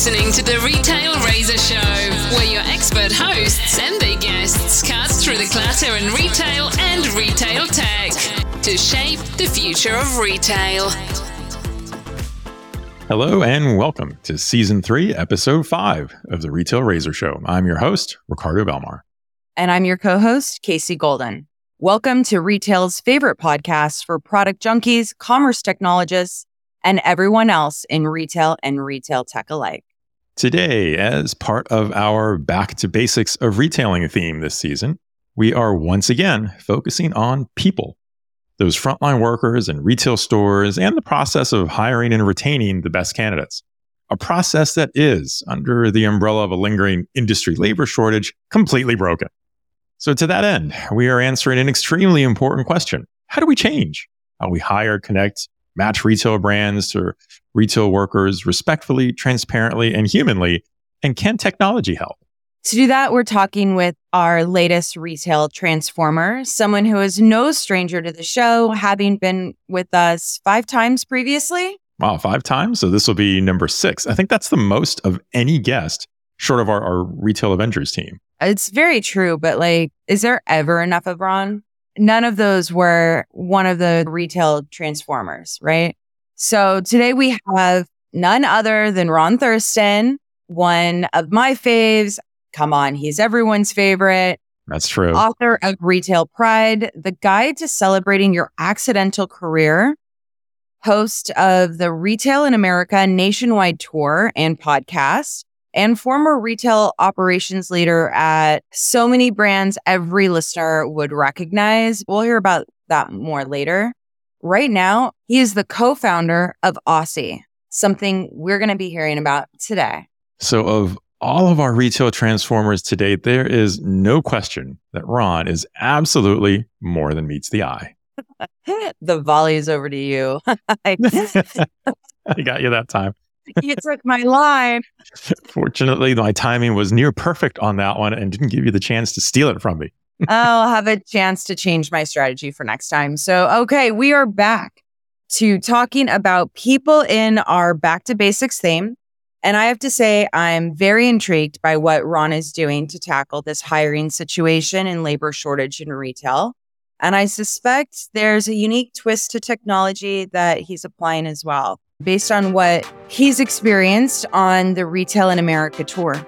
listening to the Retail Razor Show, where your expert hosts and their guests cut through the clutter in retail and retail tech to shape the future of retail. Hello and welcome to season three, episode five of the Retail Razor Show. I'm your host, Ricardo Belmar. And I'm your co host, Casey Golden. Welcome to retail's favorite podcast for product junkies, commerce technologists, and everyone else in retail and retail tech alike. Today, as part of our Back to Basics of Retailing theme this season, we are once again focusing on people, those frontline workers in retail stores, and the process of hiring and retaining the best candidates. A process that is, under the umbrella of a lingering industry labor shortage, completely broken. So, to that end, we are answering an extremely important question How do we change? How we hire, connect, match retail brands to retail workers respectfully, transparently, and humanly? And can technology help? To do that, we're talking with our latest retail transformer, someone who is no stranger to the show, having been with us five times previously. Wow, five times? So this will be number six. I think that's the most of any guest short of our, our retail Avengers team. It's very true, but like, is there ever enough of Ron? None of those were one of the retail transformers, right? So today we have none other than Ron Thurston, one of my faves. Come on, he's everyone's favorite. That's true. Author of Retail Pride, the guide to celebrating your accidental career, host of the Retail in America nationwide tour and podcast, and former retail operations leader at so many brands every listener would recognize. We'll hear about that more later. Right now, he is the co founder of Ossy, something we're going to be hearing about today. So, of all of our retail transformers today, there is no question that Ron is absolutely more than meets the eye. the volley is over to you. I got you that time you took my line. Fortunately, my timing was near perfect on that one and didn't give you the chance to steal it from me. Oh, I'll have a chance to change my strategy for next time. So, okay, we are back to talking about people in our back to basics theme. And I have to say, I'm very intrigued by what Ron is doing to tackle this hiring situation and labor shortage in retail. And I suspect there's a unique twist to technology that he's applying as well based on what he's experienced on the Retail in America tour.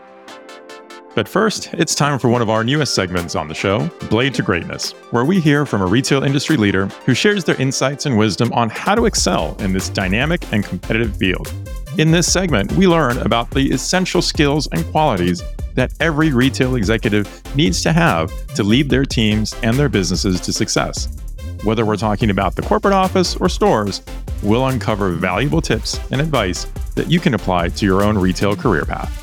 But first, it's time for one of our newest segments on the show, Blade to Greatness, where we hear from a retail industry leader who shares their insights and wisdom on how to excel in this dynamic and competitive field. In this segment, we learn about the essential skills and qualities that every retail executive needs to have to lead their teams and their businesses to success. Whether we're talking about the corporate office or stores, we'll uncover valuable tips and advice that you can apply to your own retail career path.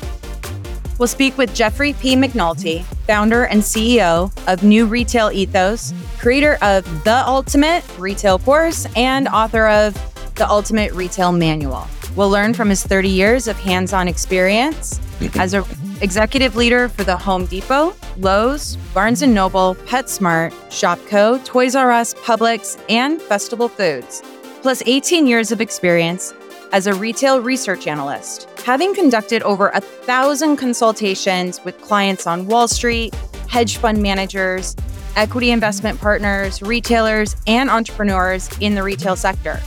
We'll speak with Jeffrey P. McNulty, founder and CEO of New Retail Ethos, creator of The Ultimate Retail Course, and author of The Ultimate Retail Manual. We'll learn from his 30 years of hands on experience as a executive leader for the Home Depot, Lowe's, Barnes & Noble, PetSmart, Shopko, Toys R Us, Publix, and Festival Foods, plus 18 years of experience as a retail research analyst, having conducted over a thousand consultations with clients on Wall Street, hedge fund managers, equity investment partners, retailers, and entrepreneurs in the retail sector.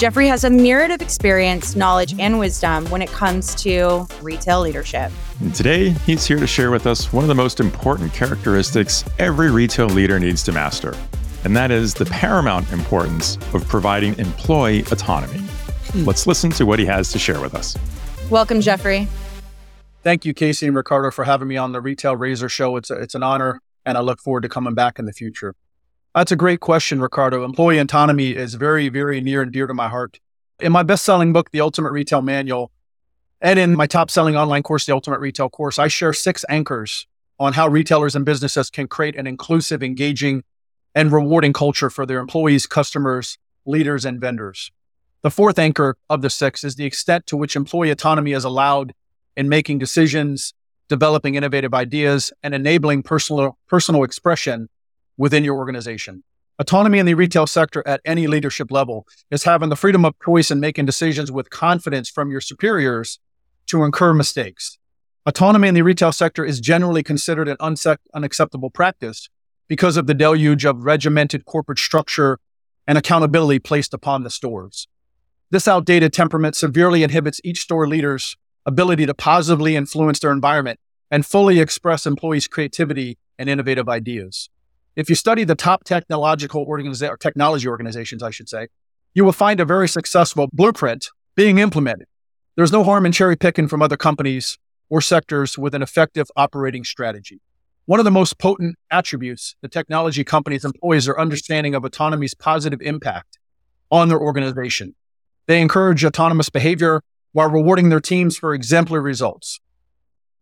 Jeffrey has a myriad of experience, knowledge, and wisdom when it comes to retail leadership. And today, he's here to share with us one of the most important characteristics every retail leader needs to master, and that is the paramount importance of providing employee autonomy. Hmm. Let's listen to what he has to share with us. Welcome, Jeffrey. Thank you, Casey and Ricardo, for having me on the Retail Razor Show. It's, a, it's an honor, and I look forward to coming back in the future. That's a great question, Ricardo. Employee autonomy is very, very near and dear to my heart. In my best selling book, The Ultimate Retail Manual, and in my top selling online course, The Ultimate Retail Course, I share six anchors on how retailers and businesses can create an inclusive, engaging, and rewarding culture for their employees, customers, leaders, and vendors. The fourth anchor of the six is the extent to which employee autonomy is allowed in making decisions, developing innovative ideas, and enabling personal, personal expression within your organization. Autonomy in the retail sector at any leadership level is having the freedom of choice and making decisions with confidence from your superiors to incur mistakes. Autonomy in the retail sector is generally considered an unse- unacceptable practice because of the deluge of regimented corporate structure and accountability placed upon the stores. This outdated temperament severely inhibits each store leader's ability to positively influence their environment and fully express employees' creativity and innovative ideas. If you study the top technological or technology organizations, I should say, you will find a very successful blueprint being implemented. There's no harm in cherry picking from other companies or sectors with an effective operating strategy. One of the most potent attributes the technology companies employs their understanding of autonomy's positive impact on their organization. They encourage autonomous behavior while rewarding their teams for exemplary results.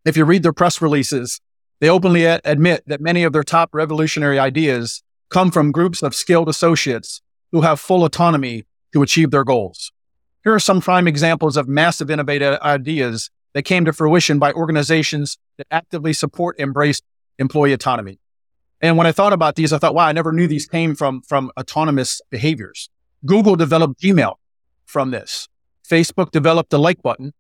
If you read their press releases, they openly a- admit that many of their top revolutionary ideas come from groups of skilled associates who have full autonomy to achieve their goals. Here are some prime examples of massive innovative ideas that came to fruition by organizations that actively support embrace employee autonomy. And when I thought about these, I thought, wow, I never knew these came from, from autonomous behaviors. Google developed Gmail from this. Facebook developed the like button.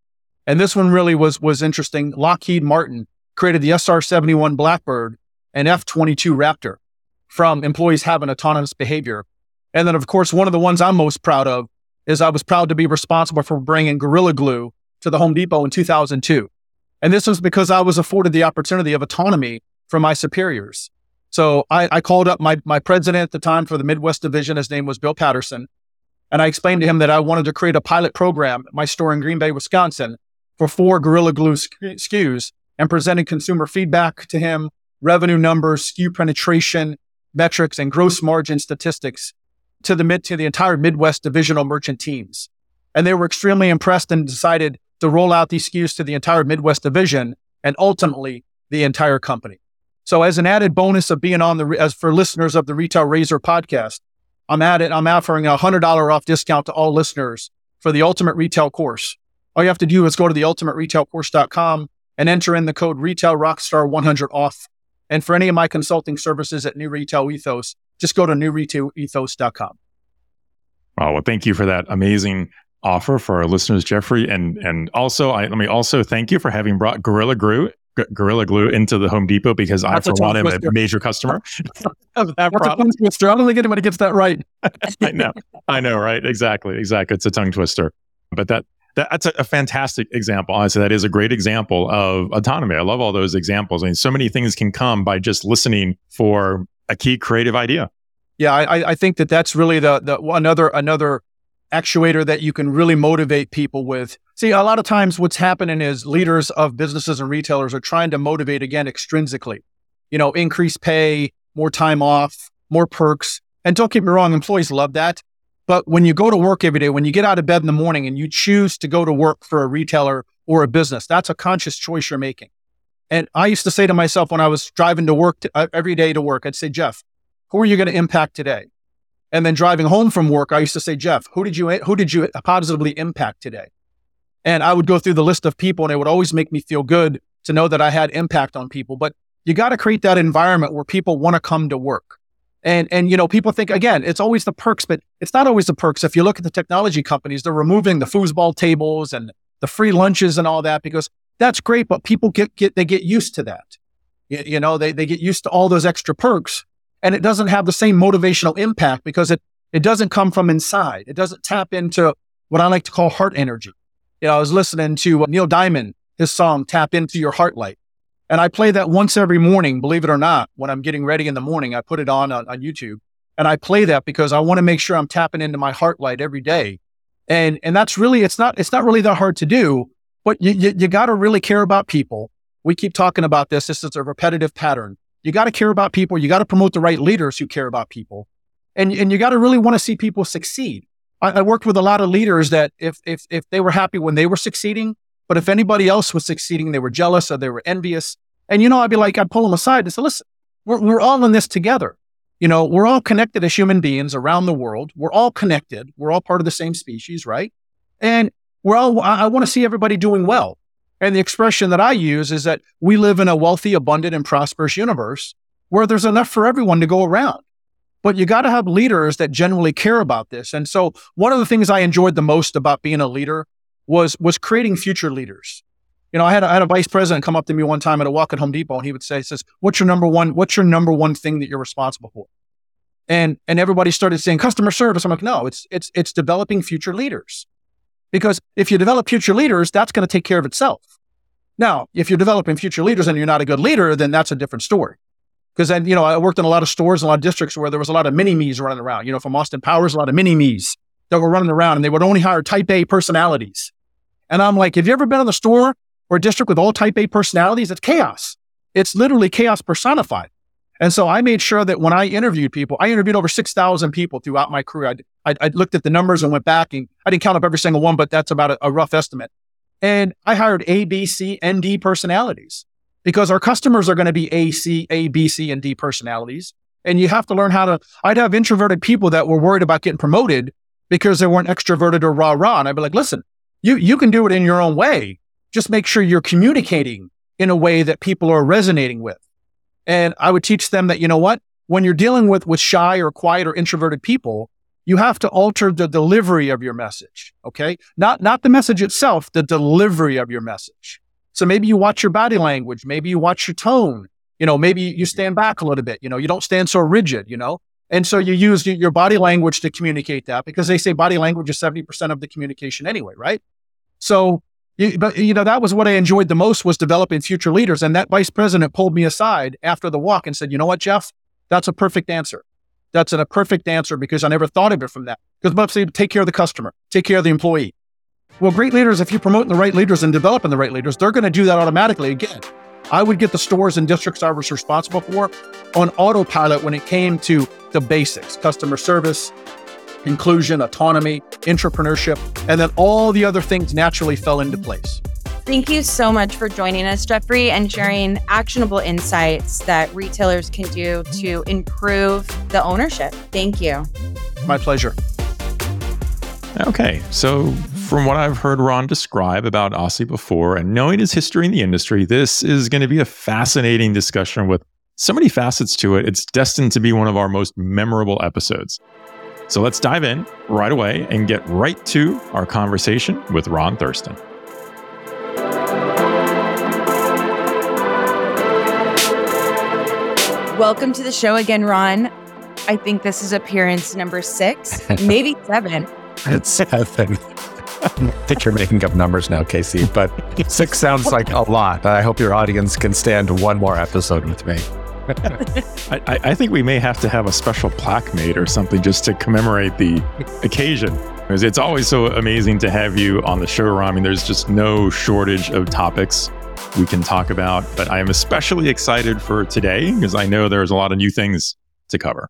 And this one really was, was interesting. Lockheed Martin created the SR 71 Blackbird and F 22 Raptor from employees having autonomous behavior. And then, of course, one of the ones I'm most proud of is I was proud to be responsible for bringing Gorilla Glue to the Home Depot in 2002. And this was because I was afforded the opportunity of autonomy from my superiors. So I, I called up my, my president at the time for the Midwest division. His name was Bill Patterson. And I explained to him that I wanted to create a pilot program at my store in Green Bay, Wisconsin for four Gorilla Glue SKUs and presented consumer feedback to him, revenue numbers, SKU penetration metrics, and gross margin statistics to the mid to the entire Midwest divisional merchant teams. And they were extremely impressed and decided to roll out these SKUs to the entire Midwest division and ultimately the entire company. So as an added bonus of being on the, as for listeners of the Retail Razor podcast, I'm at it. I'm offering a hundred dollar off discount to all listeners for the ultimate retail course. All you have to do is go to the ultimate retail ultimateretailcourse.com and enter in the code retail rockstar 100 off. And for any of my consulting services at New Retail Ethos, just go to newretailethos.com. Wow. Well, thank you for that amazing offer for our listeners, Jeffrey. And and also, I, let me also thank you for having brought Gorilla Glue, G- Gorilla Glue into the Home Depot because That's I, for one, am a major customer of that That's a product. twister. I don't think anybody gets that right. I know, I know, right? Exactly, exactly. It's a tongue twister, but that. That that's a, a fantastic example. Honestly, that is a great example of autonomy. I love all those examples. I mean, so many things can come by just listening for a key creative idea. Yeah, I, I think that that's really the the another another actuator that you can really motivate people with. See, a lot of times what's happening is leaders of businesses and retailers are trying to motivate again extrinsically. You know, increase pay, more time off, more perks. And don't get me wrong, employees love that. But when you go to work every day, when you get out of bed in the morning and you choose to go to work for a retailer or a business, that's a conscious choice you're making. And I used to say to myself when I was driving to work to, uh, every day to work, I'd say, Jeff, who are you going to impact today? And then driving home from work, I used to say, Jeff, who did you who did you positively impact today? And I would go through the list of people, and it would always make me feel good to know that I had impact on people. But you got to create that environment where people want to come to work. And and you know, people think again, it's always the perks, but it's not always the perks. If you look at the technology companies, they're removing the foosball tables and the free lunches and all that because that's great, but people get get they get used to that. You, you know, they they get used to all those extra perks and it doesn't have the same motivational impact because it it doesn't come from inside. It doesn't tap into what I like to call heart energy. You know, I was listening to Neil Diamond, his song "Tap Into Your Heart Light," and I play that once every morning. Believe it or not, when I'm getting ready in the morning, I put it on on, on YouTube, and I play that because I want to make sure I'm tapping into my heart light every day. And and that's really it's not it's not really that hard to do, but you you, you got to really care about people. We keep talking about this. This is a repetitive pattern. You got to care about people. You got to promote the right leaders who care about people. And, and you got to really want to see people succeed. I, I worked with a lot of leaders that if, if, if they were happy when they were succeeding, but if anybody else was succeeding, they were jealous or they were envious. And, you know, I'd be like, I'd pull them aside and say, listen, we're, we're all in this together. You know, we're all connected as human beings around the world. We're all connected. We're all part of the same species, right? And we're all, I, I want to see everybody doing well. And the expression that I use is that we live in a wealthy, abundant, and prosperous universe where there's enough for everyone to go around. But you got to have leaders that genuinely care about this. And so one of the things I enjoyed the most about being a leader was, was creating future leaders. You know, I had, a, I had a vice president come up to me one time at a walk at Home Depot and he would say, says, what's your number one, what's your number one thing that you're responsible for? And, and everybody started saying customer service. I'm like, no, it's, it's, it's developing future leaders. Because if you develop future leaders, that's going to take care of itself. Now, if you're developing future leaders and you're not a good leader, then that's a different story. Because then, you know, I worked in a lot of stores, a lot of districts where there was a lot of mini me's running around. You know, from Austin Powers, a lot of mini me's that were running around and they would only hire type A personalities. And I'm like, have you ever been in the store or a district with all type A personalities? It's chaos. It's literally chaos personified. And so I made sure that when I interviewed people, I interviewed over 6,000 people throughout my career. I, I, I, looked at the numbers and went back and I didn't count up every single one, but that's about a, a rough estimate. And I hired A, B, C, and D personalities because our customers are going to be A, C, A, B, C, and D personalities. And you have to learn how to, I'd have introverted people that were worried about getting promoted because they weren't extroverted or rah rah. And I'd be like, listen, you, you can do it in your own way. Just make sure you're communicating in a way that people are resonating with. And I would teach them that, you know what? When you're dealing with, with shy or quiet or introverted people, you have to alter the delivery of your message. Okay. Not, not the message itself, the delivery of your message. So maybe you watch your body language. Maybe you watch your tone. You know, maybe you mm-hmm. stand back a little bit. You know, you don't stand so rigid, you know? And so you use your body language to communicate that because they say body language is 70% of the communication anyway, right? So you, but you know that was what I enjoyed the most was developing future leaders. And that vice president pulled me aside after the walk and said, "You know what, Jeff? That's a perfect answer. That's a perfect answer because I never thought of it from that. Because Bob said, take care of the customer, take care of the employee. Well, great leaders, if you're promoting the right leaders and developing the right leaders, they're going to do that automatically. Again, I would get the stores and districts I was responsible for on autopilot when it came to the basics, customer service, inclusion, autonomy, entrepreneurship, and then all the other things naturally fell into place. Thank you so much for joining us, Jeffrey, and sharing actionable insights that retailers can do to improve the ownership. Thank you. My pleasure. Okay, so from what I've heard Ron describe about Ossy before and knowing his history in the industry, this is going to be a fascinating discussion with so many facets to it. It's destined to be one of our most memorable episodes. So let's dive in right away and get right to our conversation with Ron Thurston. Welcome to the show again, Ron. I think this is appearance number six, maybe seven. It's seven. I think you're making up numbers now, Casey, but six sounds like a lot. I hope your audience can stand one more episode with me. I, I, think we may have to have a special plaque made or something just to commemorate the occasion. Because it's always so amazing to have you on the show. I mean, there's just no shortage of topics we can talk about. But I am especially excited for today because I know there's a lot of new things to cover.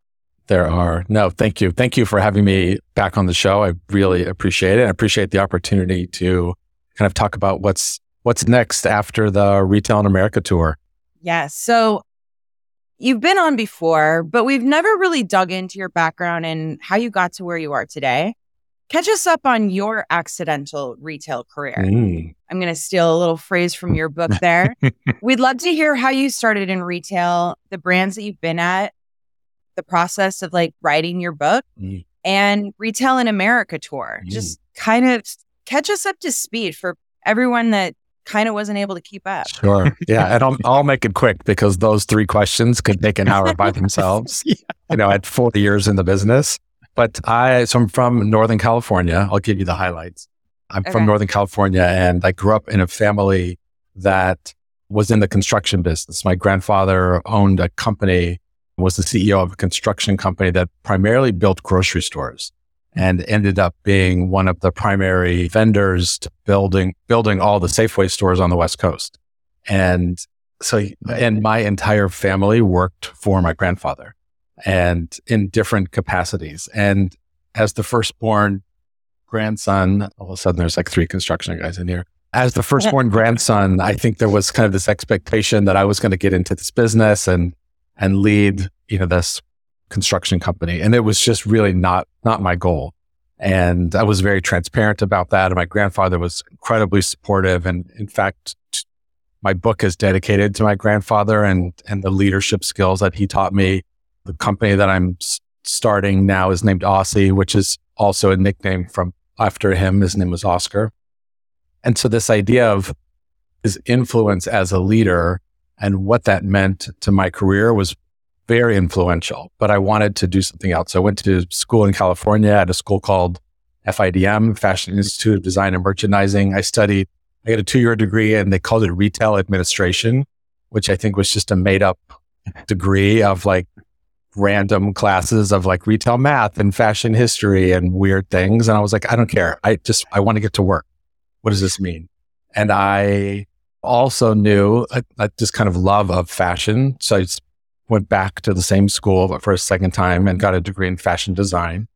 There are. No, thank you. Thank you for having me back on the show. I really appreciate it. I appreciate the opportunity to kind of talk about what's what's next after the Retail in America tour. Yes. So You've been on before, but we've never really dug into your background and how you got to where you are today. Catch us up on your accidental retail career. Mm. I'm going to steal a little phrase from your book there. We'd love to hear how you started in retail, the brands that you've been at, the process of like writing your book, mm. and Retail in America tour. Mm. Just kind of catch us up to speed for everyone that kind of wasn't able to keep up. Sure. Yeah. And I'll, I'll make it quick because those three questions could take an hour by themselves. yeah. You know, at 40 years in the business. But I, so I'm from Northern California. I'll give you the highlights. I'm okay. from Northern California and I grew up in a family that was in the construction business. My grandfather owned a company, was the CEO of a construction company that primarily built grocery stores and ended up being one of the primary vendors to building building all the Safeway stores on the West Coast. And so and my entire family worked for my grandfather and in different capacities. And as the firstborn grandson, all of a sudden there's like three construction guys in here. As the firstborn grandson, I think there was kind of this expectation that I was going to get into this business and and lead, you know, this construction company. And it was just really not, not my goal. And I was very transparent about that. And my grandfather was incredibly supportive. And in fact, my book is dedicated to my grandfather and, and the leadership skills that he taught me. The company that I'm starting now is named Ossy, which is also a nickname from after him. His name was Oscar. And so this idea of his influence as a leader and what that meant to my career was very influential, but I wanted to do something else. I went to school in California at a school called FIDM, Fashion Institute of Design and Merchandising. I studied, I got a two year degree and they called it retail administration, which I think was just a made up degree of like random classes of like retail math and fashion history and weird things. And I was like, I don't care. I just, I want to get to work. What does this mean? And I also knew a, just kind of love of fashion. So I went back to the same school for a second time and got a degree in fashion design.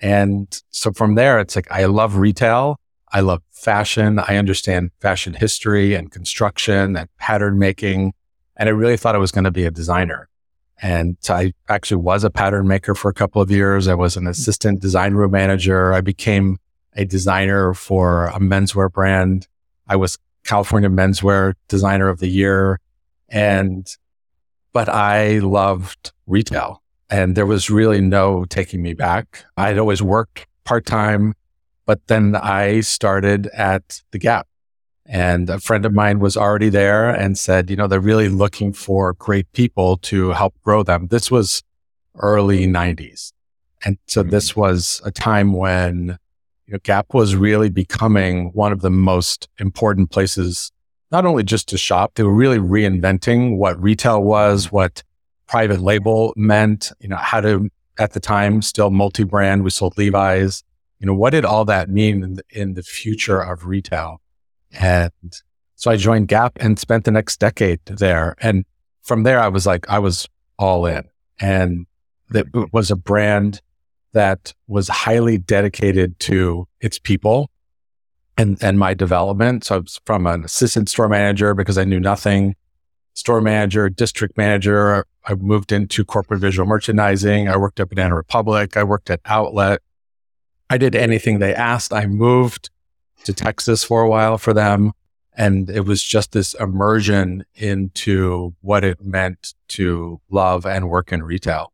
And so from there, it's like, I love retail. I love fashion. I understand fashion history and construction and pattern making. And I really thought I was going to be a designer. And so I actually was a pattern maker for a couple of years. I was an assistant design room manager. I became a designer for a menswear brand. I was California menswear designer of the year. And, but I loved retail and there was really no taking me back. I'd always worked part time, but then I started at the Gap and a friend of mine was already there and said, you know, they're really looking for great people to help grow them. This was early 90s. And so this mm-hmm. was a time when you know, Gap was really becoming one of the most important places, not only just to shop, they were really reinventing what retail was, what private label meant, you know, how to, at the time, still multi brand. We sold Levi's. You know, what did all that mean in the, in the future of retail? And so I joined Gap and spent the next decade there. And from there, I was like, I was all in. And that was a brand that was highly dedicated to its people and, and my development. So I was from an assistant store manager because I knew nothing, store manager, district manager. I moved into corporate visual merchandising. I worked at Banana Republic. I worked at Outlet. I did anything they asked. I moved to Texas for a while for them. And it was just this immersion into what it meant to love and work in retail.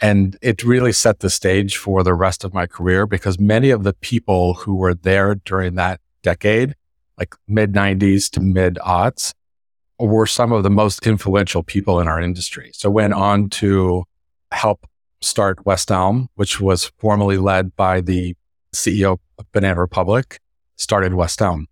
And it really set the stage for the rest of my career because many of the people who were there during that decade, like mid 90s to mid aughts, were some of the most influential people in our industry. So went on to help start West Elm, which was formerly led by the CEO of Banana Republic started West Elm.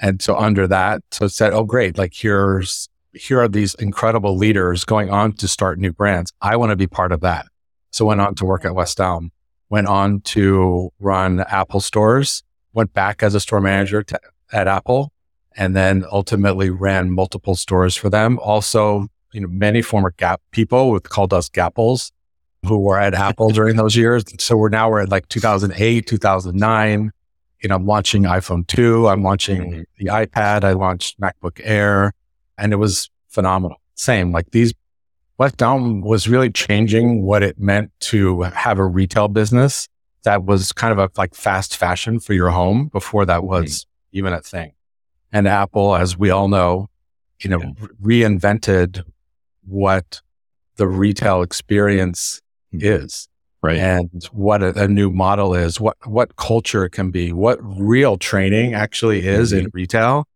And so under that, so said, oh, great. Like here's, here are these incredible leaders going on to start new brands. I want to be part of that. So went on to work at West Elm, went on to run Apple stores, went back as a store manager to, at Apple, and then ultimately ran multiple stores for them. Also, you know, many former Gap people with called us Gapples who were at Apple during those years. So we're now we're at like 2008, 2009 you know, I'm launching iPhone 2, I'm launching mm-hmm. the iPad, I launched MacBook Air, and it was phenomenal. Same, like these, West Elm was really changing what it meant to have a retail business that was kind of a like fast fashion for your home before that was mm-hmm. even a thing. And Apple, as we all know, you know, yeah. reinvented what the retail experience mm-hmm. is right and what a, a, new model is what what culture can be what real training actually is mm-hmm. in retail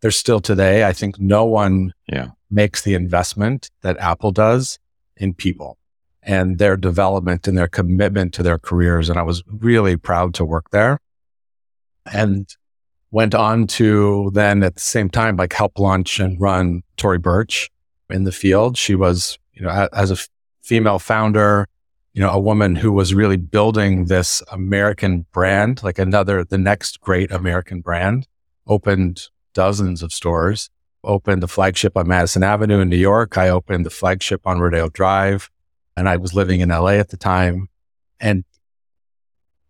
there's still today i think no one yeah. Makes the investment that apple does in people and their development and their commitment to their careers. And i was really proud to work there and went on to then at the same time like help launch and run tory burch in the field. She was you know as a female founder you know, a woman who was really building this American brand, like another, the next great American brand, opened dozens of stores, opened the flagship on Madison Avenue in New York. I opened the flagship on Rodeo Drive and I was living in LA at the time and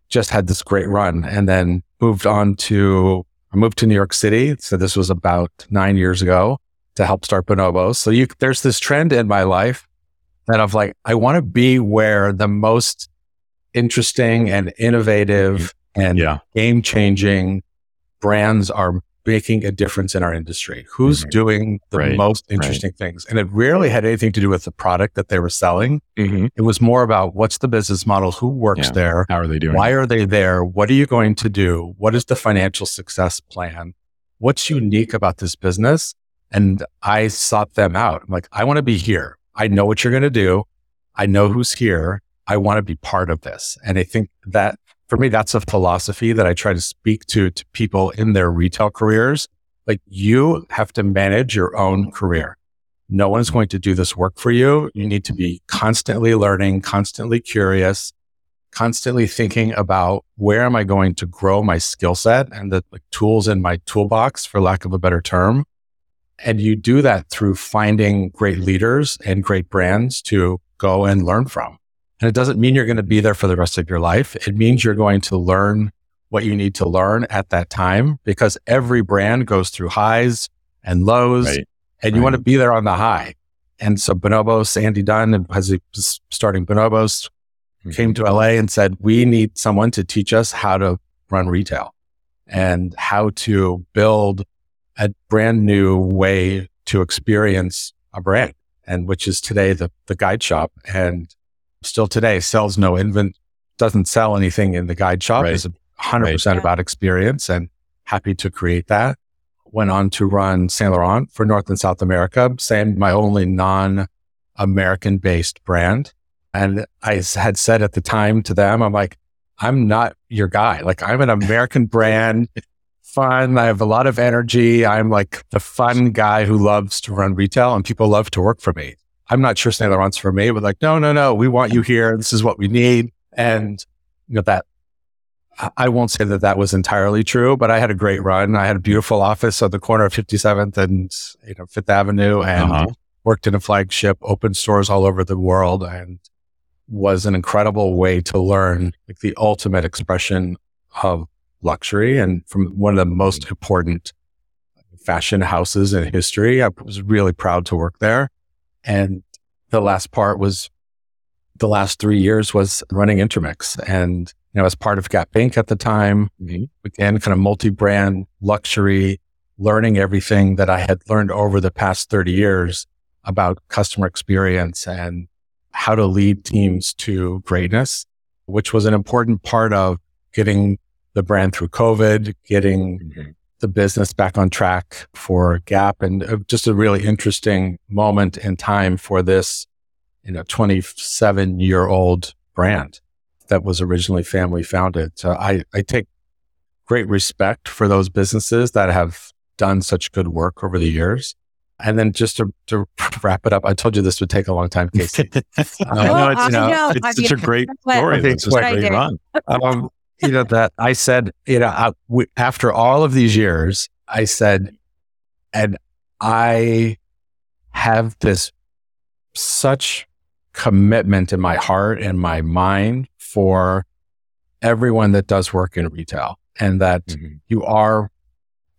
just had this great run and then moved on to, I moved to New York City. So this was about nine years ago to help start Bonobos. So you, there's this trend in my life that of like, I want to be where the most interesting and innovative and yeah. game changing brands are making a difference in our industry. Who's mm-hmm. doing the right. most interesting right. things? And it rarely had anything to do with the product that they were selling. Mm-hmm. It was more about what's the business model? Who works yeah. there? How are they doing? Why are they there? What are you going to do? What is the financial success plan? What's unique about this business? And I sought them out. I'm like, I want to be here. I know what you're going to do. I know who's here. I want to be part of this. And I think that for me, that's a philosophy that I try to speak to, to people in their retail careers. Like you have to manage your own career. No one is going to do this work for you. You need to be constantly learning, constantly curious, constantly thinking about where am I going to grow my skill set and the like, tools in my toolbox, for lack of a better term. And you do that through finding great leaders and great brands to go and learn from. And it doesn't mean you're going to be there for the rest of your life. It means you're going to learn what you need to learn at that time because every brand goes through highs and lows right. and you right. want to be there on the high. And so Bonobos, Andy Dunn, as he was starting Bonobos, mm-hmm. came to LA and said, we need someone to teach us how to run retail and how to build a brand new way to experience a brand and which is today the, the guide shop and still today sells no invent, doesn't sell anything in the guide shop right. is 100% right. about experience and happy to create that. Went on to run Saint Laurent for North and South America, same, my only non American based brand. And I had said at the time to them, I'm like, I'm not your guy. Like I'm an American brand, fun. I have a lot of energy. I'm like the fun guy who loves to run retail and people love to work for me. I'm not sure Saint Laurent's for me, but like, no, no, no, we want you here. This is what we need. And you know, that I won't say that that was entirely true, but I had a great run. I had a beautiful office at the corner of 57th and you know Fifth Avenue, and uh-huh. worked in a flagship, opened stores all over the world, and was an incredible way to learn like the ultimate expression of luxury and from one of the most important fashion houses in history. I was really proud to work there. And the last part was the last three years was running Intermix. And, you know, as part of Gap Inc. at the time, mm-hmm. again, kind of multi brand luxury, learning everything that I had learned over the past 30 years about customer experience and how to lead teams to greatness, which was an important part of getting the brand through COVID, getting mm-hmm the business back on track for Gap and uh, just a really interesting moment in time for this, you know, 27 year old brand that was originally family founded. So I, I take great respect for those businesses that have done such good work over the years. And then just to, to wrap it up, I told you this would take a long time, Casey. um, no, it's, you know, know. it's such a great story. It's just a great run. Um, you know, that I said, you know, I, we, after all of these years, I said, and I have this such commitment in my heart and my mind for everyone that does work in retail and that mm-hmm. you are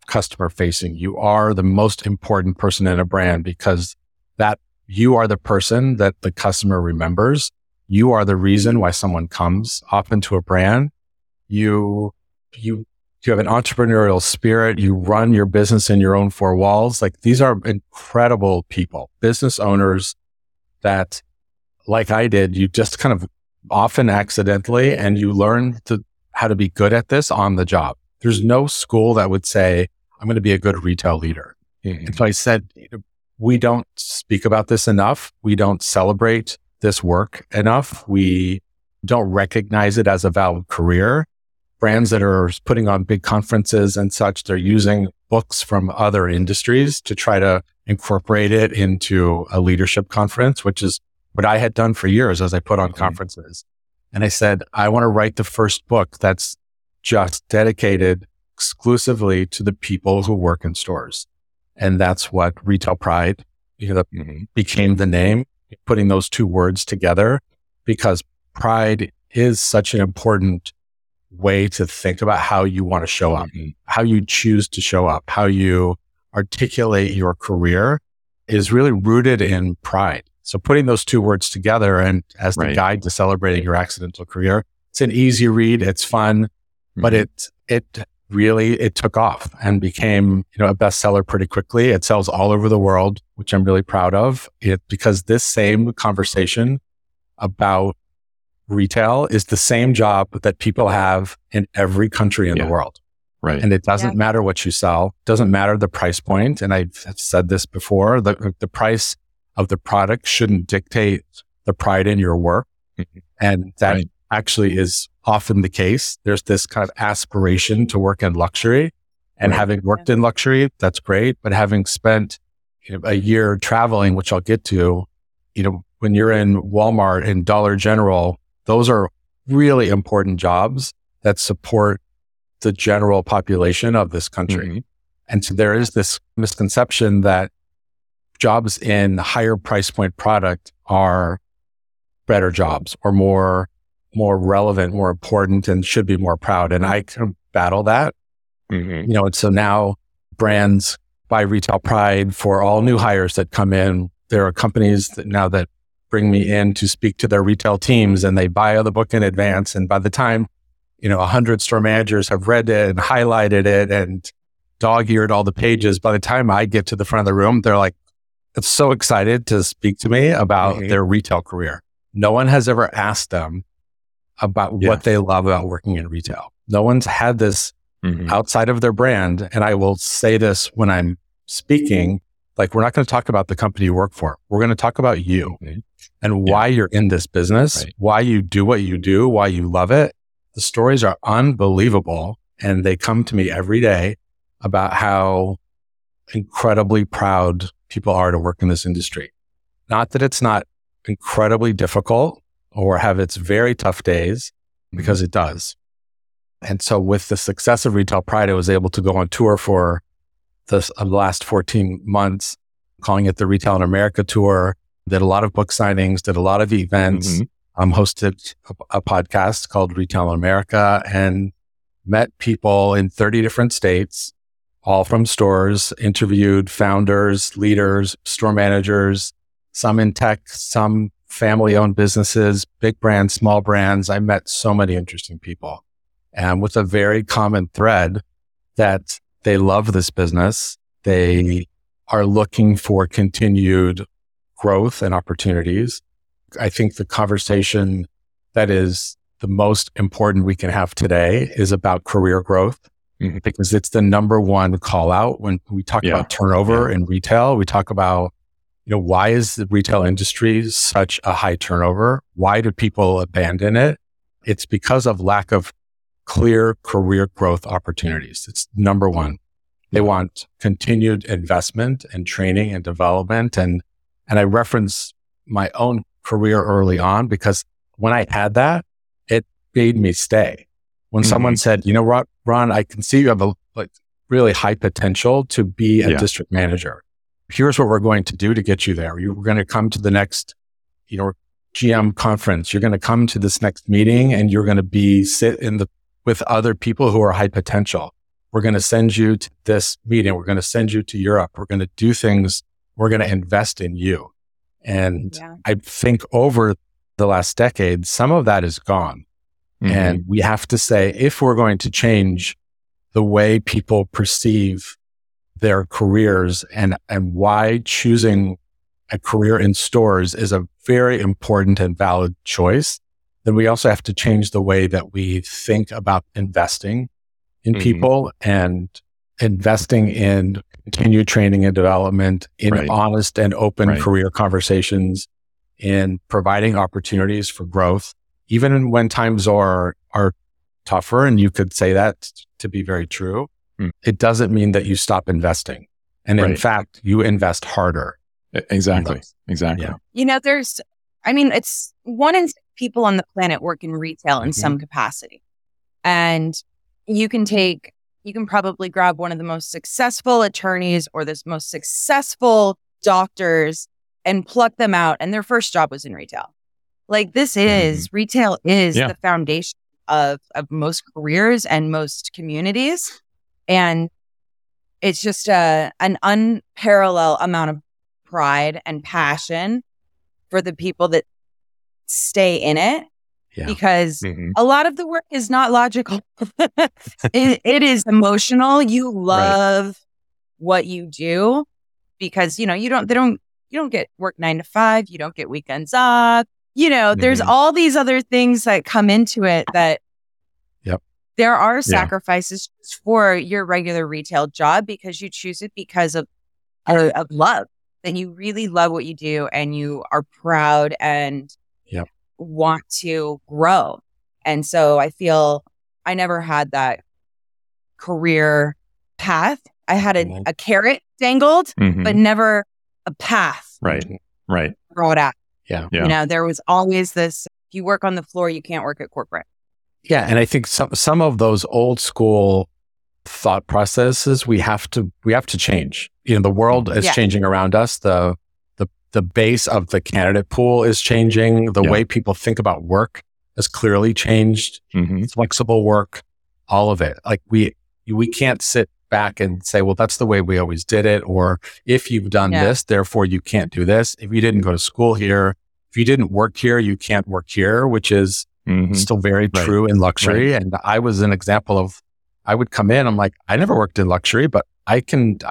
customer facing. You are the most important person in a brand because that you are the person that the customer remembers. You are the reason why someone comes often to a brand you you you have an entrepreneurial spirit. You run your business in your own four walls. Like these are incredible people business owners that like i did you just kind of often accidentally and you learn to how to be good at this on the job. There's no school that would say i'm going to be a good retail leader. Mm-hmm. and so i said we don't speak about this enough. We don't celebrate this work enough. We don't recognize it as a valid career brands that are putting on big conferences and such, they're using books from other industries to try to incorporate it into a leadership conference, which is what I had done for years as I put on mm-hmm. conferences. And I said, I want to write the first book that's just dedicated exclusively to the people who work in stores. And that's what Retail Pride you know, mm-hmm. became the name, putting those two words together because pride is such an important way to think about how you want to show up, mm-hmm. how you choose to show up, how you articulate your career is really rooted in pride. So putting those two words together and as the right. guide to celebrating your accidental career, it's an easy read. It's fun, mm-hmm. but it, it really, it took off and became, you know, a bestseller pretty quickly. It sells all over the world, which I'm really proud of it because this same conversation about retail is the same job that people have in every country in yeah. the world. Right. And it doesn't Yeah. matter what you sell, doesn't matter the price point. And I've said this before, the, the price of the product shouldn't dictate the pride in your work. Mhm. And that Right. actually is often the case. There's this kind of aspiration to work in luxury. And Right. having worked in luxury, that's great. But having spent you know, a year traveling, which I'll get to, you know, when you're in Walmart and Dollar General, those are really important jobs that support the general population of this country. Mhm. And so there is this misconception that jobs in higher price point product are better jobs or more more relevant, more important, and should be more proud. And I can battle that. Mhm. You know, and so now brands buy retail pride for all new hires that come in. There are companies that now that bring me in to speak to their retail teams and they buy the book in advance. And by the time, you know, a hundred store managers have read it and highlighted it and dog eared all the pages, by the time I get to the front of the room, they're like, it's so excited to speak to me about Mhm. their retail career. No one has ever asked them about Yeah. what they love about working in retail. No one's had this Mhm. outside of their brand. And I will say this when I'm speaking, like, we're not going to talk about the company you work for. We're going to talk about you Mhm. And Yeah. why you're in this business, Right. why you do what you do, why you love it. The stories are unbelievable. And they come to me every day about how incredibly proud people are to work in this industry. Not that it's not incredibly difficult or have its very tough days, because it does. And so with the success of Retail Pride, I was able to go on tour for the uh, last 14 months, calling it the Retail in America tour. Did a lot of book signings, did a lot of events, Mhm. um, hosted a, a podcast called Retail America and met people in 30 different states, all from stores, interviewed founders, leaders, store managers, some in tech, some family owned businesses, big brands, small brands. I met so many interesting people and with a very common thread that they love this business. They are looking for continued growth and opportunities. I think the conversation that is the most important we can have today is about career growth Mhm. because it's the number one call out when we talk Yeah. about turnover in retail. We talk about, you know, why is the retail industry such a high turnover? Why do people abandon it? It's because of lack of clear career growth opportunities. It's number one. They want continued investment and training and development. And, and I reference my own career early on because when I had that, it made me stay. When mm-hmm. someone said, you know, Ron, Ron, I can see you have a like really high potential to be a Yeah. district manager. Here's what we're going to do to get you there. You're going to come to the next, you know, GM conference. You're going to come to this next meeting and you're going to be sit in the with other people who are high potential. We're going to send you to this meeting. We're going to send you to Europe. We're going to do things. We're going to invest in you. And Yeah. I think over the last decade, some of that is gone. Mhm. And we have to say, if we're going to change the way people perceive their careers and, and why choosing a career in stores is a very important and valid choice, then we also have to change the way that we think about investing in Mhm. people and investing in continued training and development, in Right. honest and open Right. career conversations, in providing opportunities for growth, even when times are are tougher. And you could say that to be very true. Mm. It doesn't mean that you stop investing. And in fact, you invest harder. Exactly. Exactly. Yeah. You know, there's, I mean, it's one in six people on the planet work in retail in Mhm. some capacity. And you can take, you can probably grab one of the most successful attorneys or the most successful doctors and pluck them out. And their first job was in retail. Like this mm-hmm. is retail is Yeah. the foundation of, of most careers and most communities. And it's just a, an unparalleled amount of pride and passion for the people that stay in it Yeah. because Mhm. a lot of the work is not logical. it, it is emotional. You love what you do because you know you don't they don't you don't get work 9 to 5, you don't get weekends off. You know, there's Mhm. all these other things that come into it that Yep. there are sacrifices for your regular retail job because you choose it because of, of, of love that you really love what you do and you are proud and. Want to grow. And so I feel I never had that career path. I had a, Mhm. a carrot dangled, Mhm. but never a path right, right. to grow it at. Yeah. Yeah. You know, there was always this if you work on the floor, you can't work at corporate. Yeah, and I think some some of those old school thought processes we have to we have to change. You know, the world is Yeah. changing around us. The the the base of the candidate pool is changing. The Yeah. way people think about work has clearly changed. hmm Flexible work, all of it. Like we we can't sit back and say, well, that's the way we always did it. Or if you've done Yeah. this, therefore you can't do this. If you didn't go to school here, if you didn't work here, you can't work here, which is hmm still very Right. true in luxury. And I was an example of, I would come in, I'm like, I never worked in luxury, but I can uh,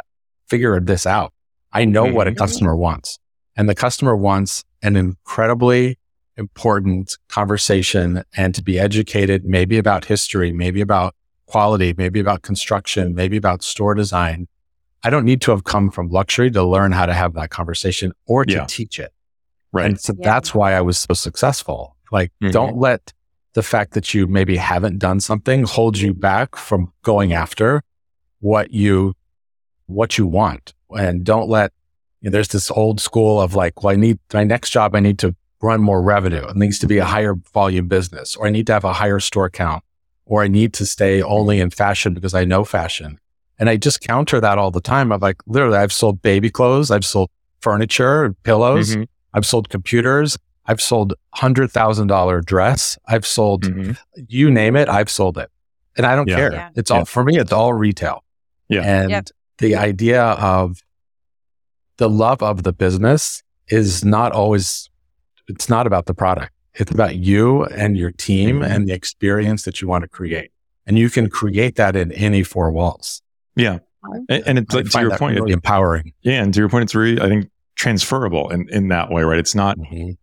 figure this out. I know what a Mhm. customer wants. And the customer wants an incredibly important conversation and to be educated, maybe about history, maybe about quality, maybe about construction, maybe about store design. I don't need to have come from luxury to learn how to have that conversation or to Yeah. teach it. Right. And so Yeah. that's why I was so successful. Like, Mhm. don't let the fact that you maybe haven't done something hold you back from going after what you what you want. And don't let you know, there's this old school of like, well, I need my next job, I need to run more revenue. It needs to be a higher volume business, or I need to have a higher store count, or I need to stay only in fashion because I know fashion. And I just counter that all the time. I'm like, literally, I've sold baby clothes, I've sold furniture, pillows, Mhm. I've sold computers. I've sold hundred thousand dollar dress. I've sold Mhm. you name it. I've sold it, and I don't Yeah. care. Yeah. It's all Yeah. for me. It's all retail. Yeah. and Yep. the idea of the love of the business is not always. It's not about the product. It's about you and your team Mhm. and the experience that you want to create, and you can create that in any four walls. Yeah. And, and it's like, to your point, really empowering. yeah, and to your point, it's really, I think, transferable in, in that way, right? It's not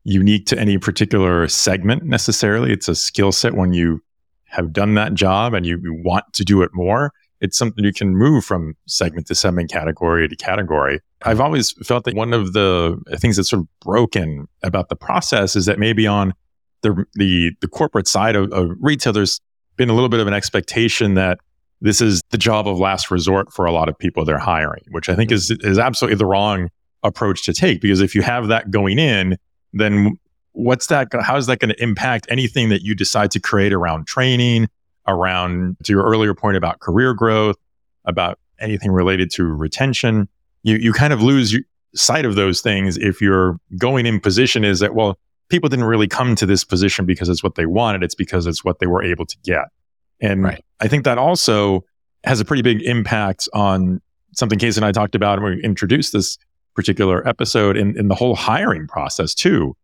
unique to any particular segment necessarily. It's a skill set when you have done that job and you, you want to do it more. It's something you can move from segment to segment, category to category. I've always felt that one of the things that's sort of broken about the process is that maybe on the the, the corporate side of, of retail, there's been a little bit of an expectation that this is the job of last resort for a lot of people they're hiring, which I think is is absolutely the wrong approach to take because if you have that going in, then what's that how is that going to impact anything that you decide to create around training, around to your earlier point about career growth, about anything related to retention? You you kind of lose sight of those things if you're going in position is that well people didn't really come to this position because it's what they wanted it's because it's what they were able to get and Right. i think that also has a pretty big impact on something Case and I talked about when we introduced this particular episode in, in the whole hiring process too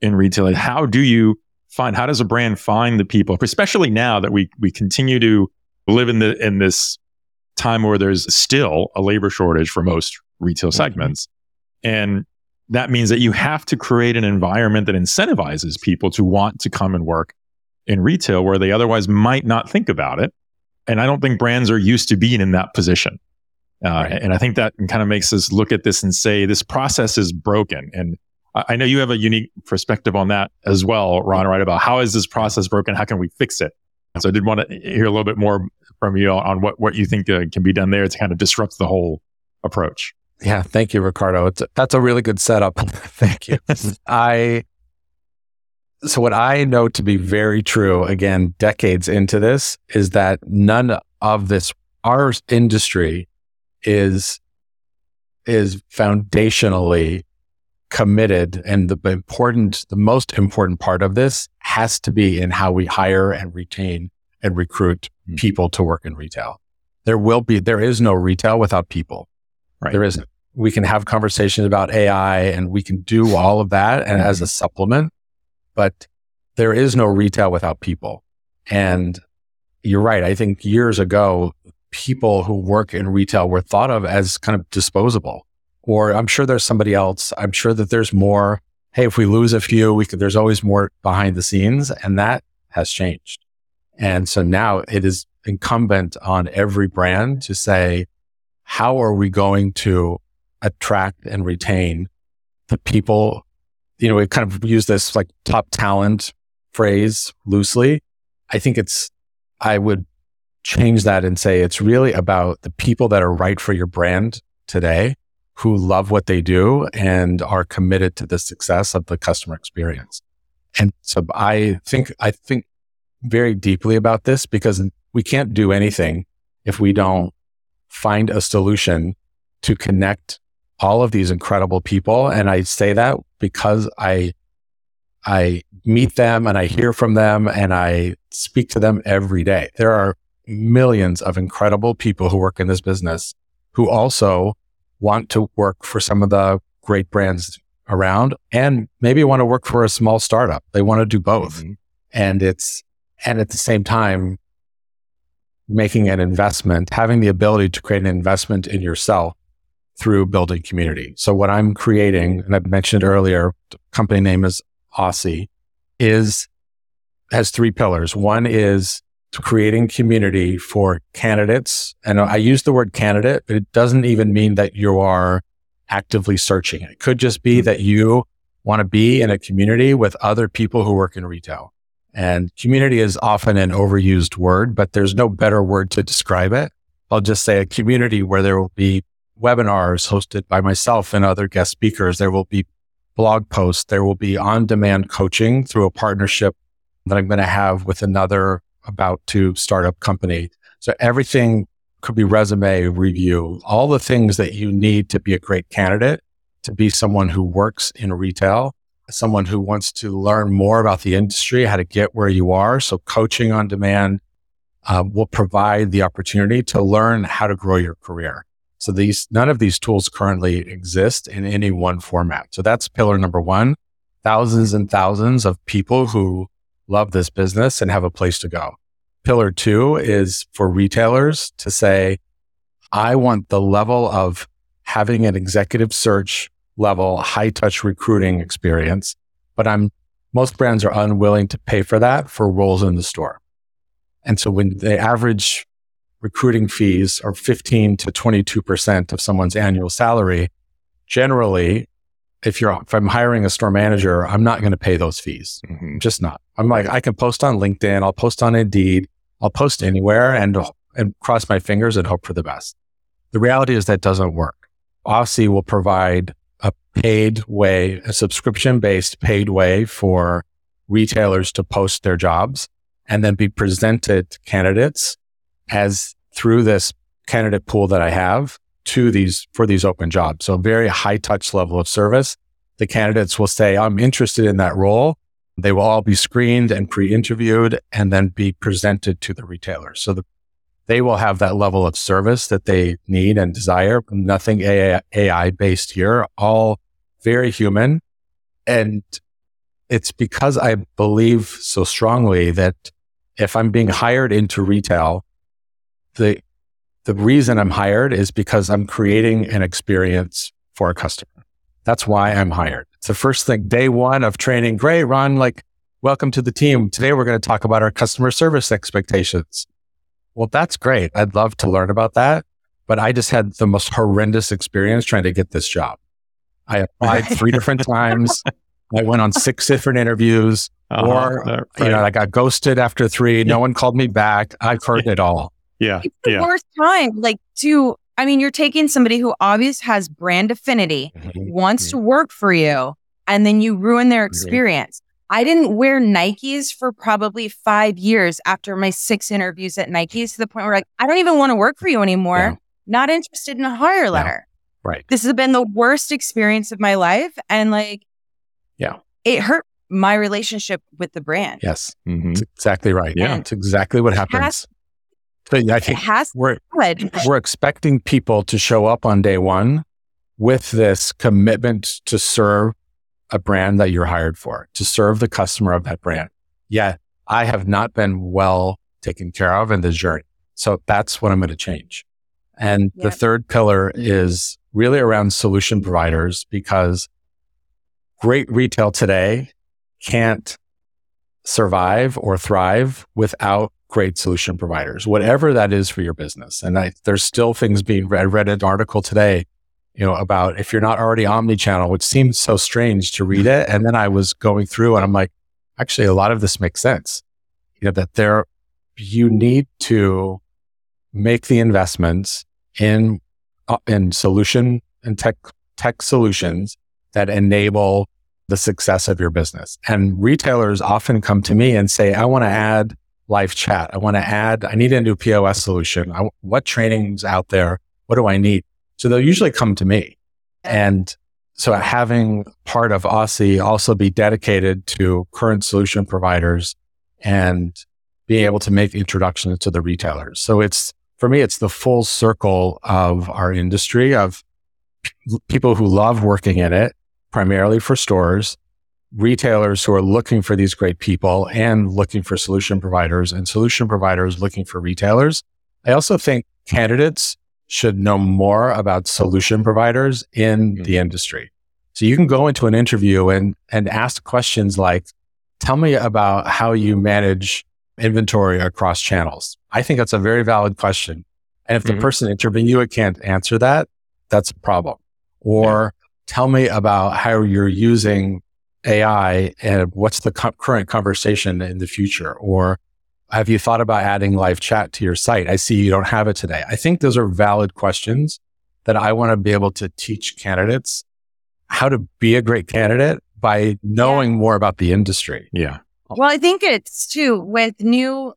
in retail. How do you find how does a brand find the people, especially now that we we continue to live in the in this time where there's still a labor shortage for most retail segments. And that means that you have to create an environment that incentivizes people to want to come and work in retail where they otherwise might not think about it. And I don't think brands are used to being in that position. Uh, Right. And I think that kind of makes us look at this and say this process is broken. And I know you have a unique perspective on that as well, Ron, right? About how is this process broken? How can we fix it? So I did want to hear a little bit more from you on what, what you think uh, can be done there to kind of disrupt the whole approach. Yeah, thank you, Ricardo. It's, that's a really good setup. thank you. I so what I know to be very true, again, decades into this, is that none of this our industry is is foundationally committed and the important the most important part of this has to be in how we hire and retain and recruit Hmm. people to work in retail. There will be there is no retail without people. Right. There isn't. We can have conversations about AI and we can do all of that and as a supplement, but there is no retail without people. And you're right. I think years ago, people who work in retail were thought of as kind of disposable. Or I'm sure there's somebody else. I'm sure that there's more. Hey, if we lose a few, we could, there's always more behind the scenes. And that has changed. And so now it is incumbent on every brand to say, how are we going to attract and retain the people? You know, we kind of use this like top talent phrase loosely. I think it's, I would change that and say it's really about the people that are right for your brand today who love what they do and are committed to the success of the customer experience. And so I think, I think very deeply about this because we can't do anything if we don't find a solution to connect all of these incredible people. And I say that because I, I meet them and I hear from them and I speak to them every day. There are millions of incredible people who work in this business who also want to work for some of the great brands around and maybe want to work for a small startup. They want to do both. Mm-hmm. And it's, and at the same time, making an investment, having the ability to create an investment in yourself through building community. So what I'm creating, and I've mentioned earlier, company name is Ossy, is has three pillars. One is creating community for candidates. And I use the word candidate, but it doesn't even mean that you are actively searching. It could just be hmm. that you want to be in a community with other people who work in retail. And community is often an overused word, but there's no better word to describe it. I'll just say a community where there will be webinars hosted by myself and other guest speakers. There will be blog posts. There will be on demand coaching through a partnership that I'm going to have with another about to startup company. So everything could be resume review, all the things that you need to be a great candidate, to be someone who works in retail, someone who wants to learn more about the industry, how to get where you are. So coaching on demand uh, will provide the opportunity to learn how to grow your career. So these, none of these tools currently exist in any one format. So that's pillar number one. Thousands and thousands of people who love this business and have a place to go. Pillar two is for retailers to say, I want the level of having an executive search level, high touch recruiting experience, but I'm most brands are unwilling to pay for that for roles in the store. And so when the average recruiting fees are 15 to 22% of someone's annual salary, generally if you're if I'm hiring a store manager, I'm not going to pay those fees. Mm-hmm. Just not. I'm like I can post on LinkedIn, I'll post on Indeed, I'll post anywhere and and cross my fingers and hope for the best. The reality is that doesn't work. Ossy will provide a paid way, a subscription based paid way for retailers to post their jobs and then be presented candidates as through this candidate pool that I have to these for these open jobs. So very high touch level of service. The candidates will say, I'm interested in that role. They will all be screened and pre-interviewed and then be presented to the retailer. So the, they will have that level of service that they need and desire. Nothing AI, AI based here, all very human. And it's because I believe so strongly that if I'm being hired into retail, the the reason I'm hired is because I'm creating an experience for a customer. That's why I'm hired. It's the first thing, day one of training. Great, Ron, like, welcome to the team. Today we're going to talk about our customer service expectations. Well, that's great. I'd love to learn about that. But I just had the most horrendous experience trying to get this job. I applied three different times. I went on six different interviews, uh-huh, or right. you know, I got ghosted after three. No one called me back. I've heard it all. Yeah. It's the yeah. worst time. Like to I mean, you're taking somebody who obviously has brand affinity, mm-hmm. wants mm-hmm. to work for you, and then you ruin their experience. Mm-hmm. I didn't wear Nikes for probably five years after my six interviews at Nikes to the point where like, I don't even want to work for you anymore. Yeah. Not interested in a hire letter. Right. This has been the worst experience of my life. And like, yeah, it hurt my relationship with the brand. Yes. Mm-hmm. That's exactly right. Yeah. It's exactly what happens. But I think has we're, we're expecting people to show up on day one with this commitment to serve a brand that you're hired for, to serve the customer of that brand. Yet I have not been well taken care of in this journey. So that's what I'm going to change. And the third pillar is really around solution providers because great retail today can't survive or thrive without great solution providers, whatever that is for your business. And I, there's still things being read. I read an article today, you know, about if you're not already omni-channel, which seems so strange to read it. And then I was going through and I'm like, actually, a lot of this makes sense. You know, that there, you need to make the investments in, uh, in solution and tech, tech solutions that enable the success of your business. And retailers often come to me and say, I want to add live chat. I want to add, I need a new POS solution. I, what training's out there? What do I need? So they'll usually come to me. And so having part of Ossy also be dedicated to current solution providers and being able to make introductions to the retailers. So it's, for me, it's the full circle of our industry of people who love working in it, primarily for stores, retailers who are looking for these great people and looking for solution providers and solution providers looking for retailers. I also think candidates should know more about solution providers in mm-hmm. the industry. So you can go into an interview and, and ask questions like, tell me about how you manage inventory across channels. I think that's a very valid question. And if mm-hmm. the person interviewing you can't answer that, that's a problem. Or yeah. tell me about how you're using AI and what's the co- current conversation in the future? Or have you thought about adding live chat to your site? I see you don't have it today. I think those are valid questions that I want to be able to teach candidates how to be a great candidate by knowing yeah. more about the industry. Yeah. Well, I think it's too with new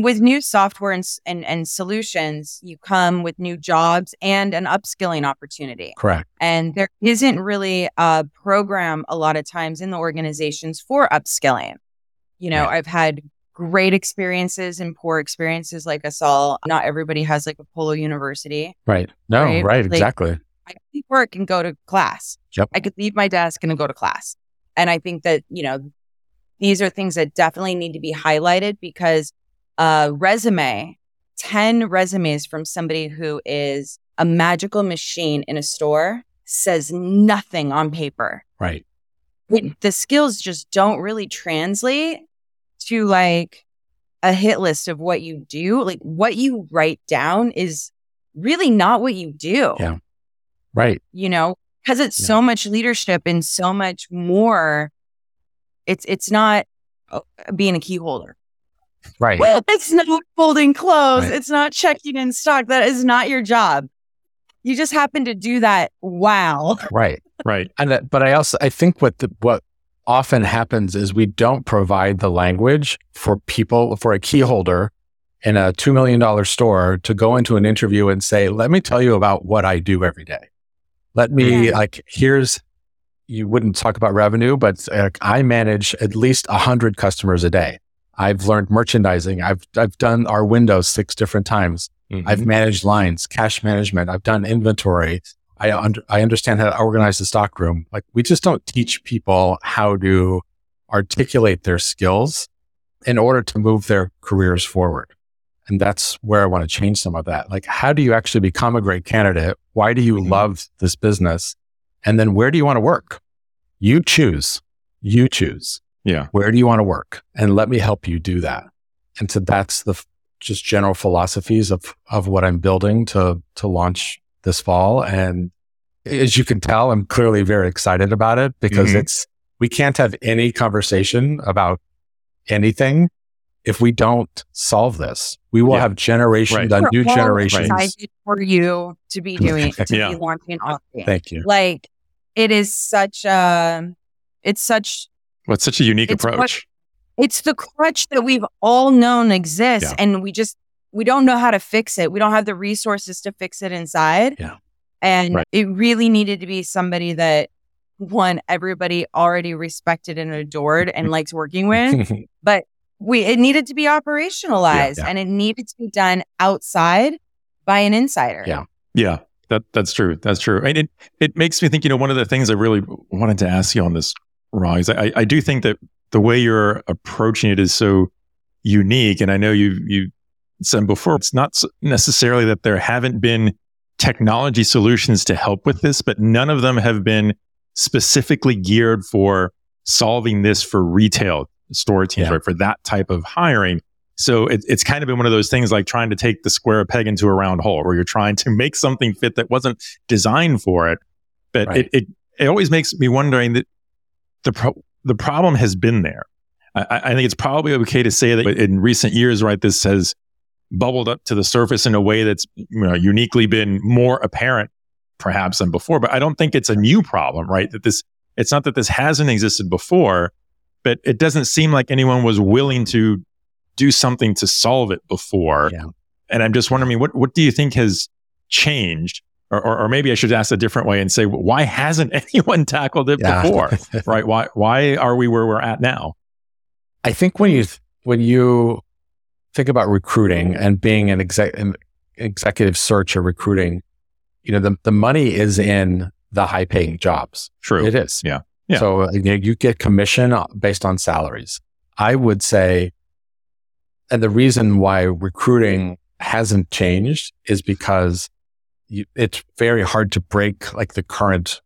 with new software and, and, and solutions, you come with new jobs and an upskilling opportunity. Correct. And there isn't really a program a lot of times in the organizations for upskilling. You know, I've had great experiences and poor experiences like us all. Not everybody has like a Polo University. Right. No, right, right like, exactly. I could leave work and go to class. Yep. I could leave my desk and go to class. And I think that, you know, these are things that definitely need to be highlighted because a resume, 10 resumes from somebody who is a magical machine in a store says nothing on paper. Right. The skills just don't really translate to like a hit list of what you do. Like what you write down is really not what you do. Yeah. Right. You know, because it's yeah. so much leadership and so much more. It's it's not uh, being a key holder. Right. Well, it's not folding clothes. Right. It's not checking in stock. That is not your job. You just happen to do that. Wow. Right. Right. And that, but I also I think what the, what often happens is we don't provide the language for people for a key holder in a $2 million store to go into an interview and say, let me tell you about what I do every day. Let me yeah. like, here's, you wouldn't talk about revenue, but uh, I manage at least a hundred customers a day. I've learned merchandising. I've I've done our windows six different times. Mm-hmm. I've managed lines, cash management. I've done inventory. I under, I understand how to organize the stock room. Like we just don't teach people how to articulate their skills in order to move their careers forward. And that's where I want to change some of that. Like, how do you actually become a great candidate? Why do you mm-hmm. love this business? And then where do you want to work? You choose. You choose. Yeah. Where do you want to work? And let me help you do that. And so that's the just general philosophies of, of what I'm building to, to launch this fall. And as you can tell, I'm clearly very excited about it because mm-hmm. it's, we can't have any conversation about anything if we don't solve this. We will yeah. have generations, right. new generations. Excited for you to be doing, to yeah. be launching off. Thank you. Like it is such a, it's such well, it's such a unique it's approach. What, it's the crutch that we've all known exists, yeah. and we just we don't know how to fix it. We don't have the resources to fix it inside. Yeah. And right. it really needed to be somebody that one everybody already respected and adored and likes working with, but we it needed to be operationalized yeah, yeah. and it needed to be done outside by an insider. Yeah. Yeah. That that's true. That's true. And it it makes me think, you know, one of the things I really wanted to ask you on this wrong. I, I do think that the way you're approaching it is so unique. And I know you you said before, it's not necessarily that there haven't been technology solutions to help with this, but none of them have been specifically geared for solving this for retail store teams, yeah. right? For that type of hiring. So it, it's kind of been one of those things like trying to take the square peg into a round hole where you're trying to make something fit that wasn't designed for it. But right. it, it, it always makes me wondering that the, pro- the problem has been there. I, I think it's probably okay to say that in recent years, right, this has bubbled up to the surface in a way that's you know, uniquely been more apparent perhaps than before. But I don't think it's a new problem, right? That this, it's not that this hasn't existed before, but it doesn't seem like anyone was willing to do something to solve it before. Yeah. And I'm just wondering, what, what do you think has changed? Or, or, or, maybe I should ask a different way and say, why hasn't anyone tackled it yeah. before? right? Why, why are we where we're at now? I think when you, when you think about recruiting and being an, exec, an executive search or recruiting, you know, the, the money is in the high paying jobs. True. It is. Yeah. yeah. So uh, you, know, you get commission uh, based on salaries. I would say, and the reason why recruiting hasn't changed is because you, it's very hard to break like the current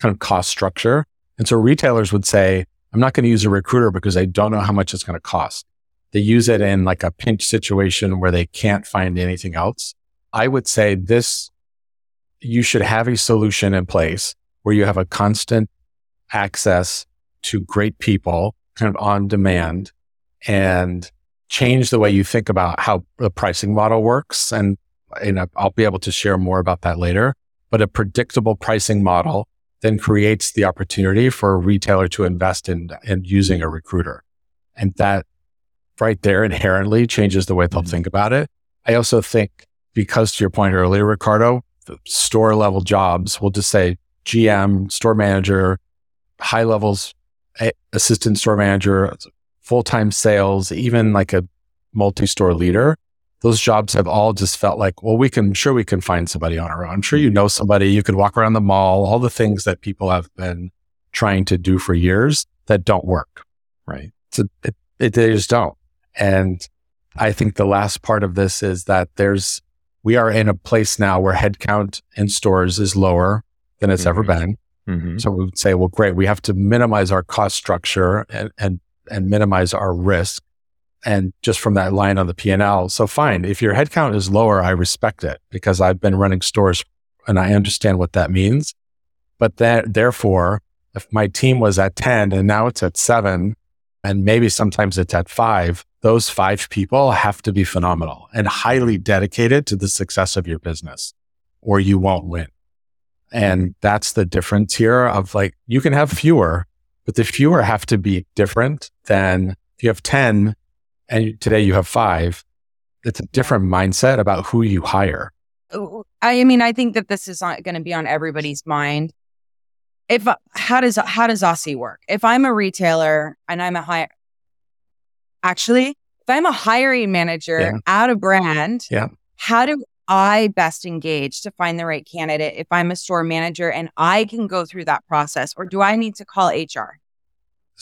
kind of cost structure. And so retailers would say, I'm not going to use a recruiter because I don't know how much it's going to cost. They use it in like a pinch situation where they can't find anything else. I would say this, you should have a solution in place where you have a constant access to great people kind of on demand and change the way you think about how the pricing model works. And, and I'll be able to share more about that later, but a predictable pricing model then creates the opportunity for a retailer to invest in, in using a recruiter. And that right there inherently changes the way they'll mm-hmm. think about it. I also think because to your point earlier, Ricardo, the store level jobs, we'll just say GM, store manager, high levels, assistant store manager, full time sales, even like a multi store leader. Those jobs have all just felt like, well, we can, sure, we can find somebody on our own. I'm sure you know somebody. You could walk around the mall, all the things that people have been trying to do for years that don't work. Right. So it, it, they just don't. And I think the last part of this is that there's, we are in a place now where headcount in stores is lower than it's mm-hmm. ever been. Mm-hmm. So we would say, well, great. We have to minimize our cost structure and, and, and minimize our risk. And just from that line on the P&L. So fine. If your headcount is lower, I respect it because I've been running stores and I understand what that means. But that, therefore, if my team was at 10 and now it's at seven and maybe sometimes it's at five, those five people have to be phenomenal and highly dedicated to the success of your business or you won't win. And that's the difference here of like, you can have fewer, but the fewer have to be different than if you have 10 and today you have five. It's a different mindset about who you hire. I mean, I think that this is going to be on everybody's mind. If uh, how does how does Ossy work? If I'm a retailer and I'm a hire, actually, if I'm a hiring manager yeah. at a brand, yeah. how do I best engage to find the right candidate if I'm a store manager and I can go through that process, or do I need to call HR?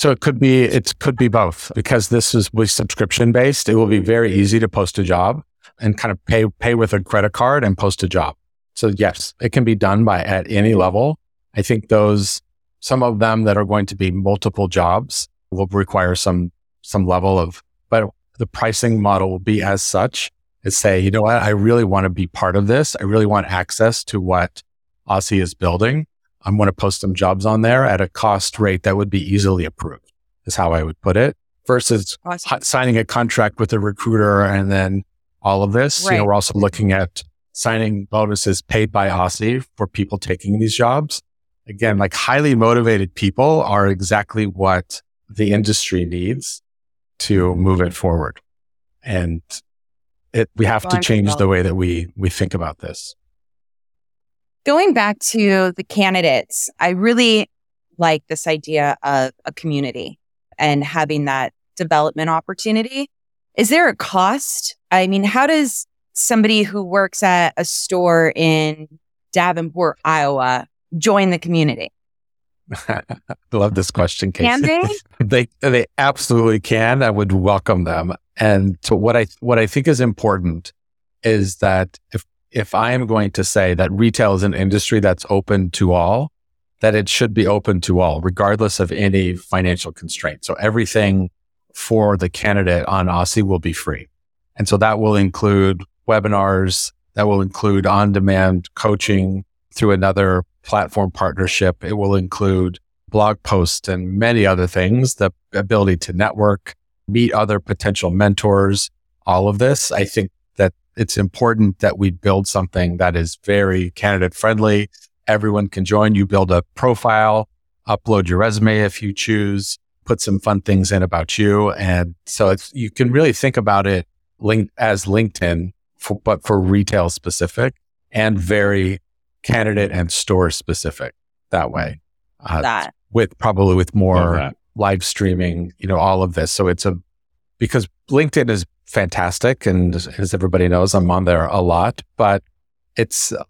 So it could be it could be both because this is we subscription based. It will be very easy to post a job and kind of pay pay with a credit card and post a job. So yes, it can be done by at any level. I think those some of them that are going to be multiple jobs will require some some level of, but the pricing model will be as such as say, you know what, I really want to be part of this. I really want access to what Ossy is building. I'm going to post some jobs on there at a cost rate that would be easily approved, is how I would put it, versus awesome. signing a contract with a recruiter and then all of this. Right. You know, we're also looking at signing bonuses paid by Ossy for people taking these jobs. Again, like highly motivated people are exactly what the industry needs to move it forward. And it, we have to change the way that we, we think about this. Going back to the candidates, I really like this idea of a community and having that development opportunity. Is there a cost? I mean, how does somebody who works at a store in Davenport, Iowa join the community? I love this question, Casey. Can they? they they absolutely can. I would welcome them. And so what I what I think is important is that if if I am going to say that retail is an industry that's open to all, that it should be open to all, regardless of any financial constraint. So everything for the candidate on Ossy will be free. And so that will include webinars, that will include on demand coaching through another platform partnership. It will include blog posts and many other things, the ability to network, meet other potential mentors, all of this. I think it's important that we build something that is very candidate friendly. Everyone can join. You build a profile, upload your resume if you choose, put some fun things in about you. And so you can really think about it linked as LinkedIn, for, but for retail specific and very candidate and store specific that way. Uh, that with probably with more live streaming, you know, all of this. So it's a because LinkedIn is fantastic, and as everybody knows, I'm on there a lot, but it's uh,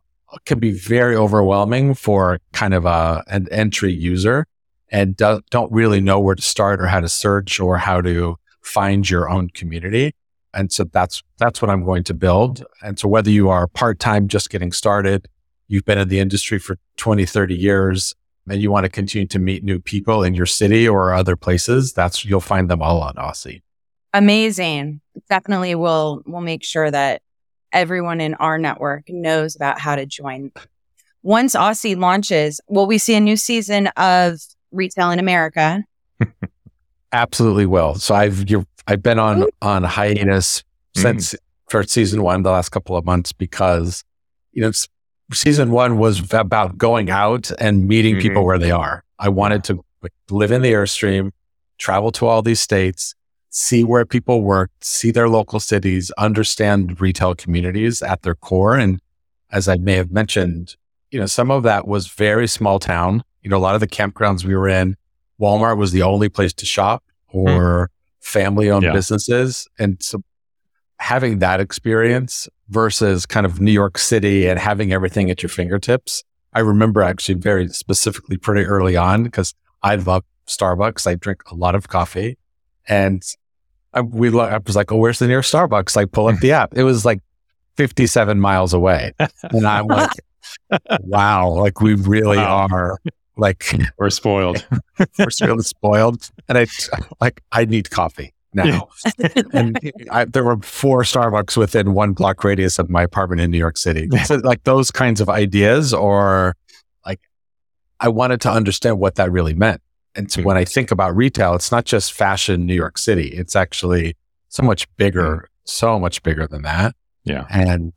can be very overwhelming for kind of a an entry user and do, don't really know where to start or how to search or how to find your own community. And so that's that's what I'm going to build. And so whether you are part-time just getting started, you've been in the industry for 20, 30 years, and you want to continue to meet new people in your city or other places, that's you'll find them all on Ossy. Amazing. Definitely will we'll make sure that everyone in our network knows about how to join. Once Ossy launches, will we see a new season of Retail in America? Absolutely will. So I've I've been on on hiatus mm. since for season one the last couple of months because you know season one was about going out and meeting mm-hmm. people where they are. I wanted to live in the airstream, travel to all these states, see where people work, see their local cities, understand retail communities at their core. And as I may have mentioned, you know, some of that was very small town. You know, a lot of the campgrounds we were in, Walmart was the only place to shop hmm. or mm. family owned yeah. businesses. And so having that experience versus kind of New York City and having everything at your fingertips. I remember actually very specifically pretty early on because I love Starbucks. I drink a lot of coffee and I, we, I was like, oh, where's the nearest Starbucks? Like, pull up the app. It was like 57 miles away. And I'm like, wow, like we really wow. are like we're spoiled. we're really spoiled. And I like I need coffee now. and I, there were four Starbucks within one block radius of my apartment in New York City. So like those kinds of ideas, or like I wanted to understand what that really meant. And so mm-hmm. when I think about retail, it's not just fashion New York City. It's actually so much bigger, mm-hmm. so much bigger than that. Yeah. And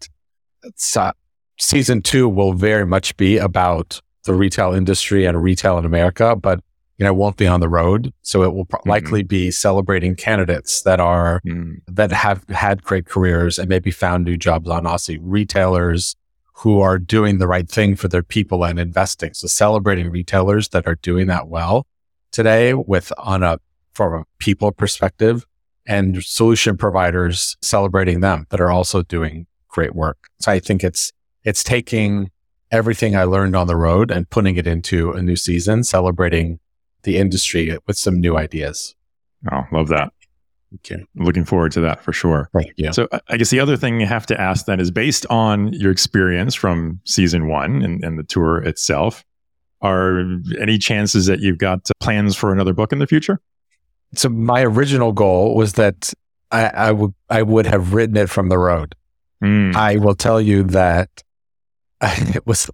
uh, season two will very much be about the retail industry and retail in America, but you know, won't be on the road. So it will mm-hmm. likely be celebrating candidates that are, mm. that have had great careers and maybe found new jobs on Ossy retailers who are doing the right thing for their people and investing. So celebrating retailers that are doing that well today with on a, from a people perspective and solution providers celebrating them that are also doing great work. So I think it's, it's taking everything I learned on the road and putting it into a new season, celebrating the industry with some new ideas. Oh, love that. Okay. Looking forward to that for sure. Right. Yeah. So I guess the other thing you have to ask then is based on your experience from season one and, and the tour itself, are any chances that you've got plans for another book in the future? So my original goal was that I, I would I would have written it from the road. Mm. I will tell you that it was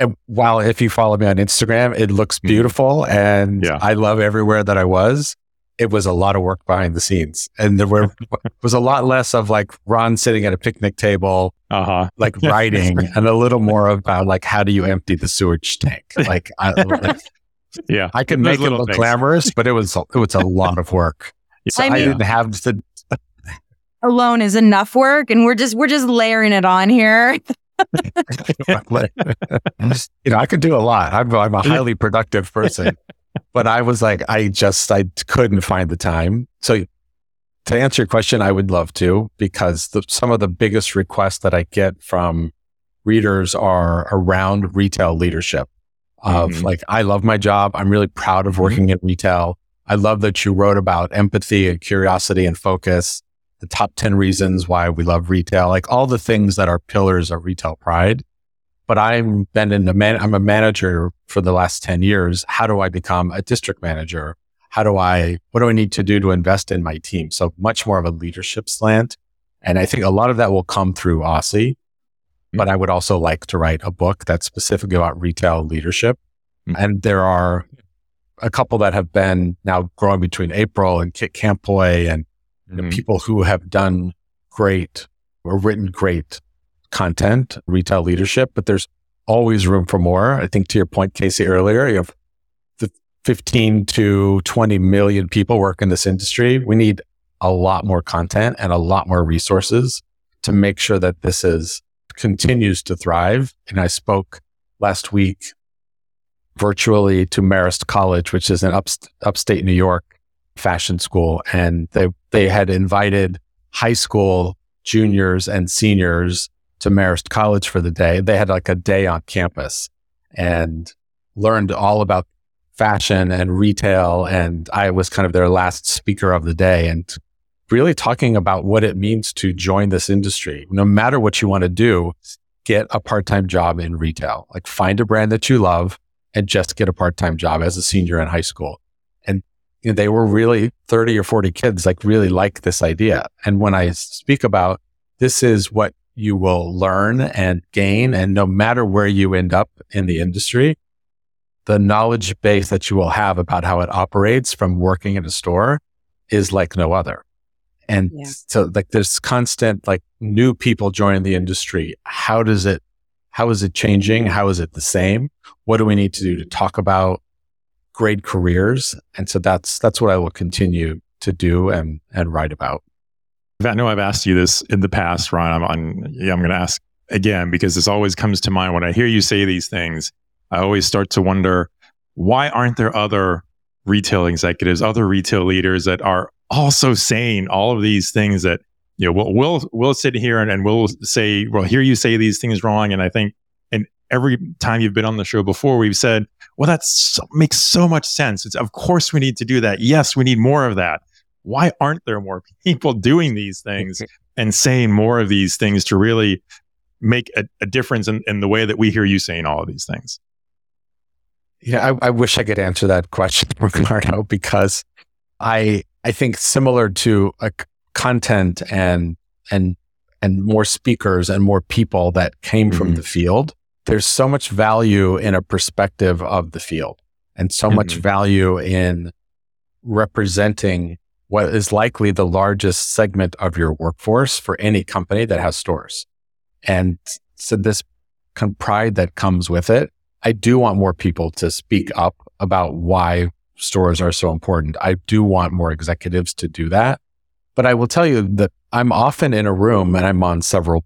and while if you follow me on Instagram, it looks mm-hmm. beautiful and yeah. I love everywhere that I was. It was a lot of work behind the scenes, and there were was a lot less of like Ron sitting at a picnic table, uh-huh. like writing, and a little more about like how do you empty the sewage tank. Like, I, like yeah, I can make it look things. glamorous, but it was it was a lot of work. So I, mean, I didn't have to. alone is enough work, and we're just we're just layering it on here. you know, I could do a lot. I'm, I'm a highly productive person, but I was like, I just, I couldn't find the time. So to answer your question, I would love to, because the, some of the biggest requests that I get from readers are around retail leadership of mm-hmm. like, I love my job. I'm really proud of mm-hmm. working in retail. I love that you wrote about empathy and curiosity and focus the top 10 reasons why we love retail, like all the things that are pillars of retail pride. But I'm been in the man, I'm a manager for the last 10 years. How do I become a district manager? How do I, what do I need to do to invest in my team? So much more of a leadership slant. And I think a lot of that will come through Ossy, but I would also like to write a book that's specifically about retail leadership. Mm-hmm. And there are a couple that have been now growing between April and Kit Campoy and mm-hmm. people who have done great or written great content, retail leadership, but there's always room for more. I think to your point, Casey, earlier, you have 15 to 20 million people work in this industry. We need a lot more content and a lot more resources to make sure that this is continues to thrive. And I spoke last week virtually to Marist College, which is an upst- upstate New York fashion school. And they, they had invited high school juniors and seniors to Marist College for the day. They had like a day on campus and learned all about fashion and retail. And I was kind of their last speaker of the day and really talking about what it means to join this industry. No matter what you want to do, get a part time job in retail. Like find a brand that you love and just get a part time job as a senior in high school. And you know, they were really 30 or 40 kids, like really like this idea. And when I speak about this is what you will learn and gain. And no matter where you end up in the industry, the knowledge base that you will have about how it operates from working in a store is like no other. And yeah. so like there's constant like new people joining the industry. How does it, how is it changing? How is it the same? What do we need to do to talk about great careers? And so that's, that's what I will continue to do and, and write about. I know I've asked you this in the past, Ron. I'm on, yeah, I'm going to ask again because this always comes to mind when I hear you say these things. I always start to wonder why aren't there other retail executives, other retail leaders that are also saying all of these things that you know we'll we'll, we'll sit here and, and we'll say, well, hear you say these things wrong, and I think and every time you've been on the show before, we've said, well, that so, makes so much sense. It's of course we need to do that. Yes, we need more of that why aren't there more people doing these things and saying more of these things to really make a, a difference in, in, the way that we hear you saying all of these things? Yeah, I, I wish I could answer that question, Ricardo, because I I think similar to a content and and and more speakers and more people that came mm-hmm. from the field, there's so much value in a perspective of the field and so mm-hmm. much value in representing what is likely the largest segment of your workforce for any company that has stores. And so this kind of pride that comes with it, I do want more people to speak up about why stores are so important. I do want more executives to do that. But I will tell you that I'm often in a room and I'm on several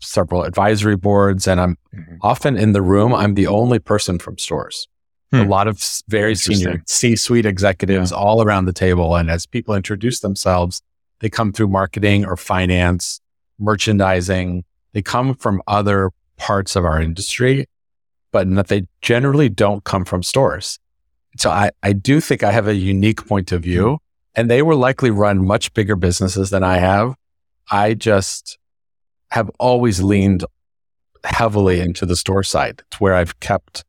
several advisory boards and I'm mm-hmm. often in the room I'm the only person from stores. Hmm. A lot of very senior C suite executives yeah. all around the table. And as people introduce themselves, they come through marketing or finance, merchandising. They come from other parts of our industry, but and that they generally don't come from stores. So I, I do think I have a unique point of view and they will likely run much bigger businesses than I have. I just have always leaned heavily into the store side. It's where I've kept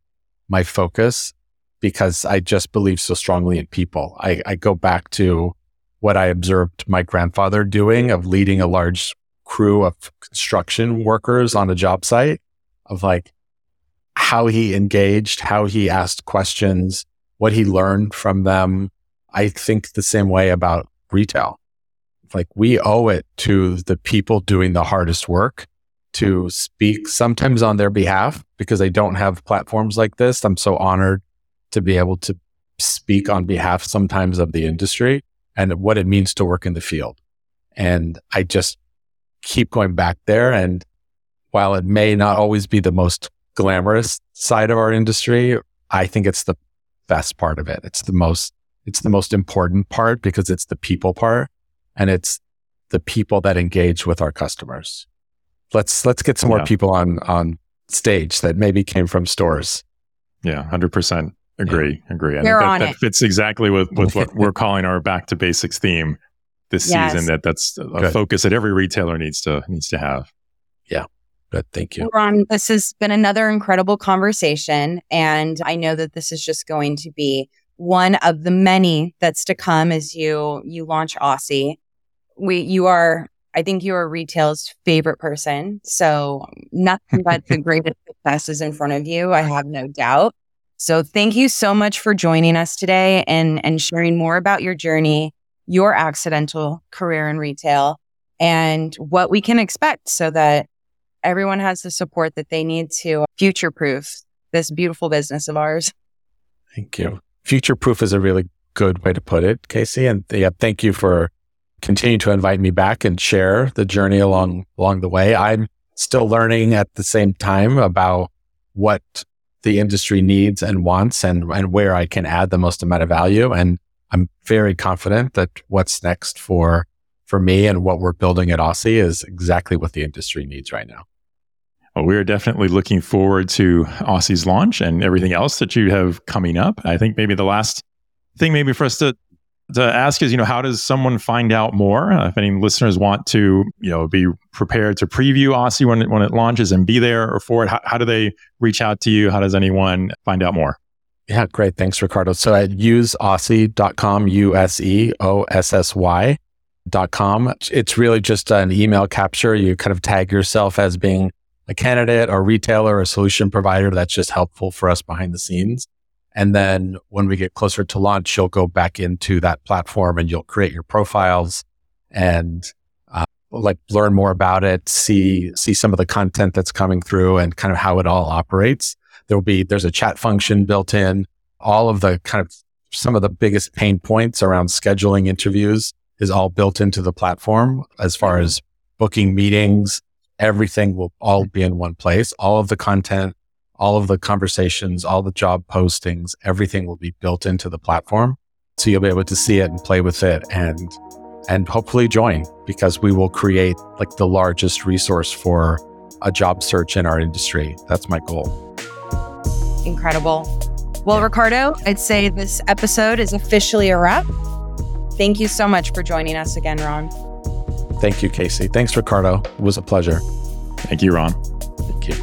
my focus because I just believe so strongly in people. I, I go back to what I observed my grandfather doing of leading a large crew of construction workers on a job site of like how he engaged, how he asked questions, what he learned from them. I think the same way about retail. Like we owe it to the people doing the hardest work to speak sometimes on their behalf because they don't have platforms like this. I'm so honored to be able to speak on behalf sometimes of the industry and what it means to work in the field. And I just keep going back there. And while it may not always be the most glamorous side of our industry, I think it's the best part of it. It's the most, it's the most important part because it's the people part and it's the people that engage with our customers let's let's get some more people on on stage that maybe came from stores. Yeah, hundred percent agree. Yeah. Agree. And that, that fits exactly with with what we're calling our back to basics theme this yes. season. That that's a Good. focus that every retailer needs to needs to have. Yeah. Good. Thank you. Ron, this has been another incredible conversation. And I know that this is just going to be one of the many that's to come as you you launch Ossy. We you are I think you are retail's favorite person. So nothing but the greatest success is in front of you. I have no doubt. So thank you so much for joining us today and, and sharing more about your journey, your accidental career in retail and what we can expect so that everyone has the support that they need to future proof this beautiful business of ours. Thank you. Future proof is a really good way to put it, Casey. And yeah, thank you for continuing to invite me back and share the journey along along the way. I'm still learning at the same time about what the industry needs and wants and, and where I can add the most amount of value. And I'm very confident that what's next for for me and what we're building at Ossy is exactly what the industry needs right now. Well, we are definitely looking forward to Ossy's launch and everything else that you have coming up. I think maybe the last thing maybe for us to to ask is, you know, how does someone find out more? Uh, if any listeners want to, you know, be prepared to preview Aussie when it, when it launches and be there or for it, how, how do they reach out to you? How does anyone find out more? Yeah, great. Thanks, Ricardo. So at useossy.com, U S E O S S Y com. It's really just an email capture. You kind of tag yourself as being a candidate or retailer or solution provider. That's just helpful for us behind the scenes. And then when we get closer to launch, you'll go back into that platform and you'll create your profiles and uh, like learn more about it, see, see some of the content that's coming through and kind of how it all operates. There'll be, there's a chat function built in. All of the kind of some of the biggest pain points around scheduling interviews is all built into the platform as far mm-hmm. as booking meetings. Everything will all be in one place. All of the content all of the conversations, all the job postings, everything will be built into the platform. So you'll be able to see it and play with it and and hopefully join because we will create like the largest resource for a job search in our industry. That's my goal. Incredible. Well, Ricardo, I'd say this episode is officially a wrap. Thank you so much for joining us again, Ron. Thank you, Casey. Thanks, Ricardo. It was a pleasure. Thank you, Ron. Thank you.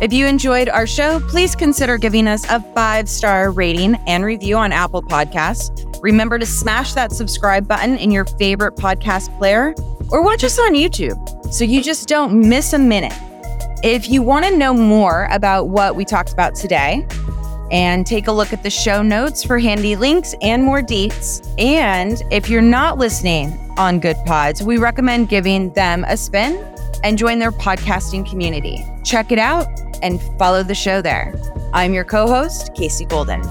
If you enjoyed our show, please consider giving us a five star rating and review on Apple Podcasts. Remember to smash that subscribe button in your favorite podcast player or watch us on YouTube so you just don't miss a minute. If you want to know more about what we talked about today, and take a look at the show notes for handy links and more deets. And if you're not listening on Goodpods, we recommend giving them a spin and join their podcasting community. Check it out and follow the show there. I'm your co host, Casey Golden.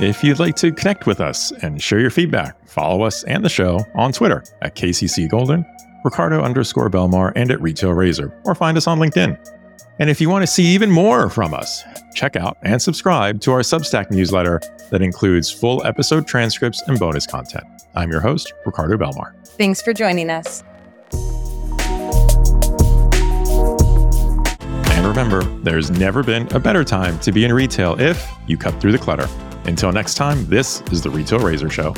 If you'd like to connect with us and share your feedback, follow us and the show on Twitter at KCC Golden, Ricardo underscore Belmar, and at Retail Razor, or find us on LinkedIn. And if you want to see even more from us, check out and subscribe to our Substack newsletter that includes full episode transcripts and bonus content. I'm your host, Ricardo Belmar. Thanks for joining us. And remember, there's never been a better time to be in retail if you cut through the clutter. Until next time, this is the Retail Razor Show.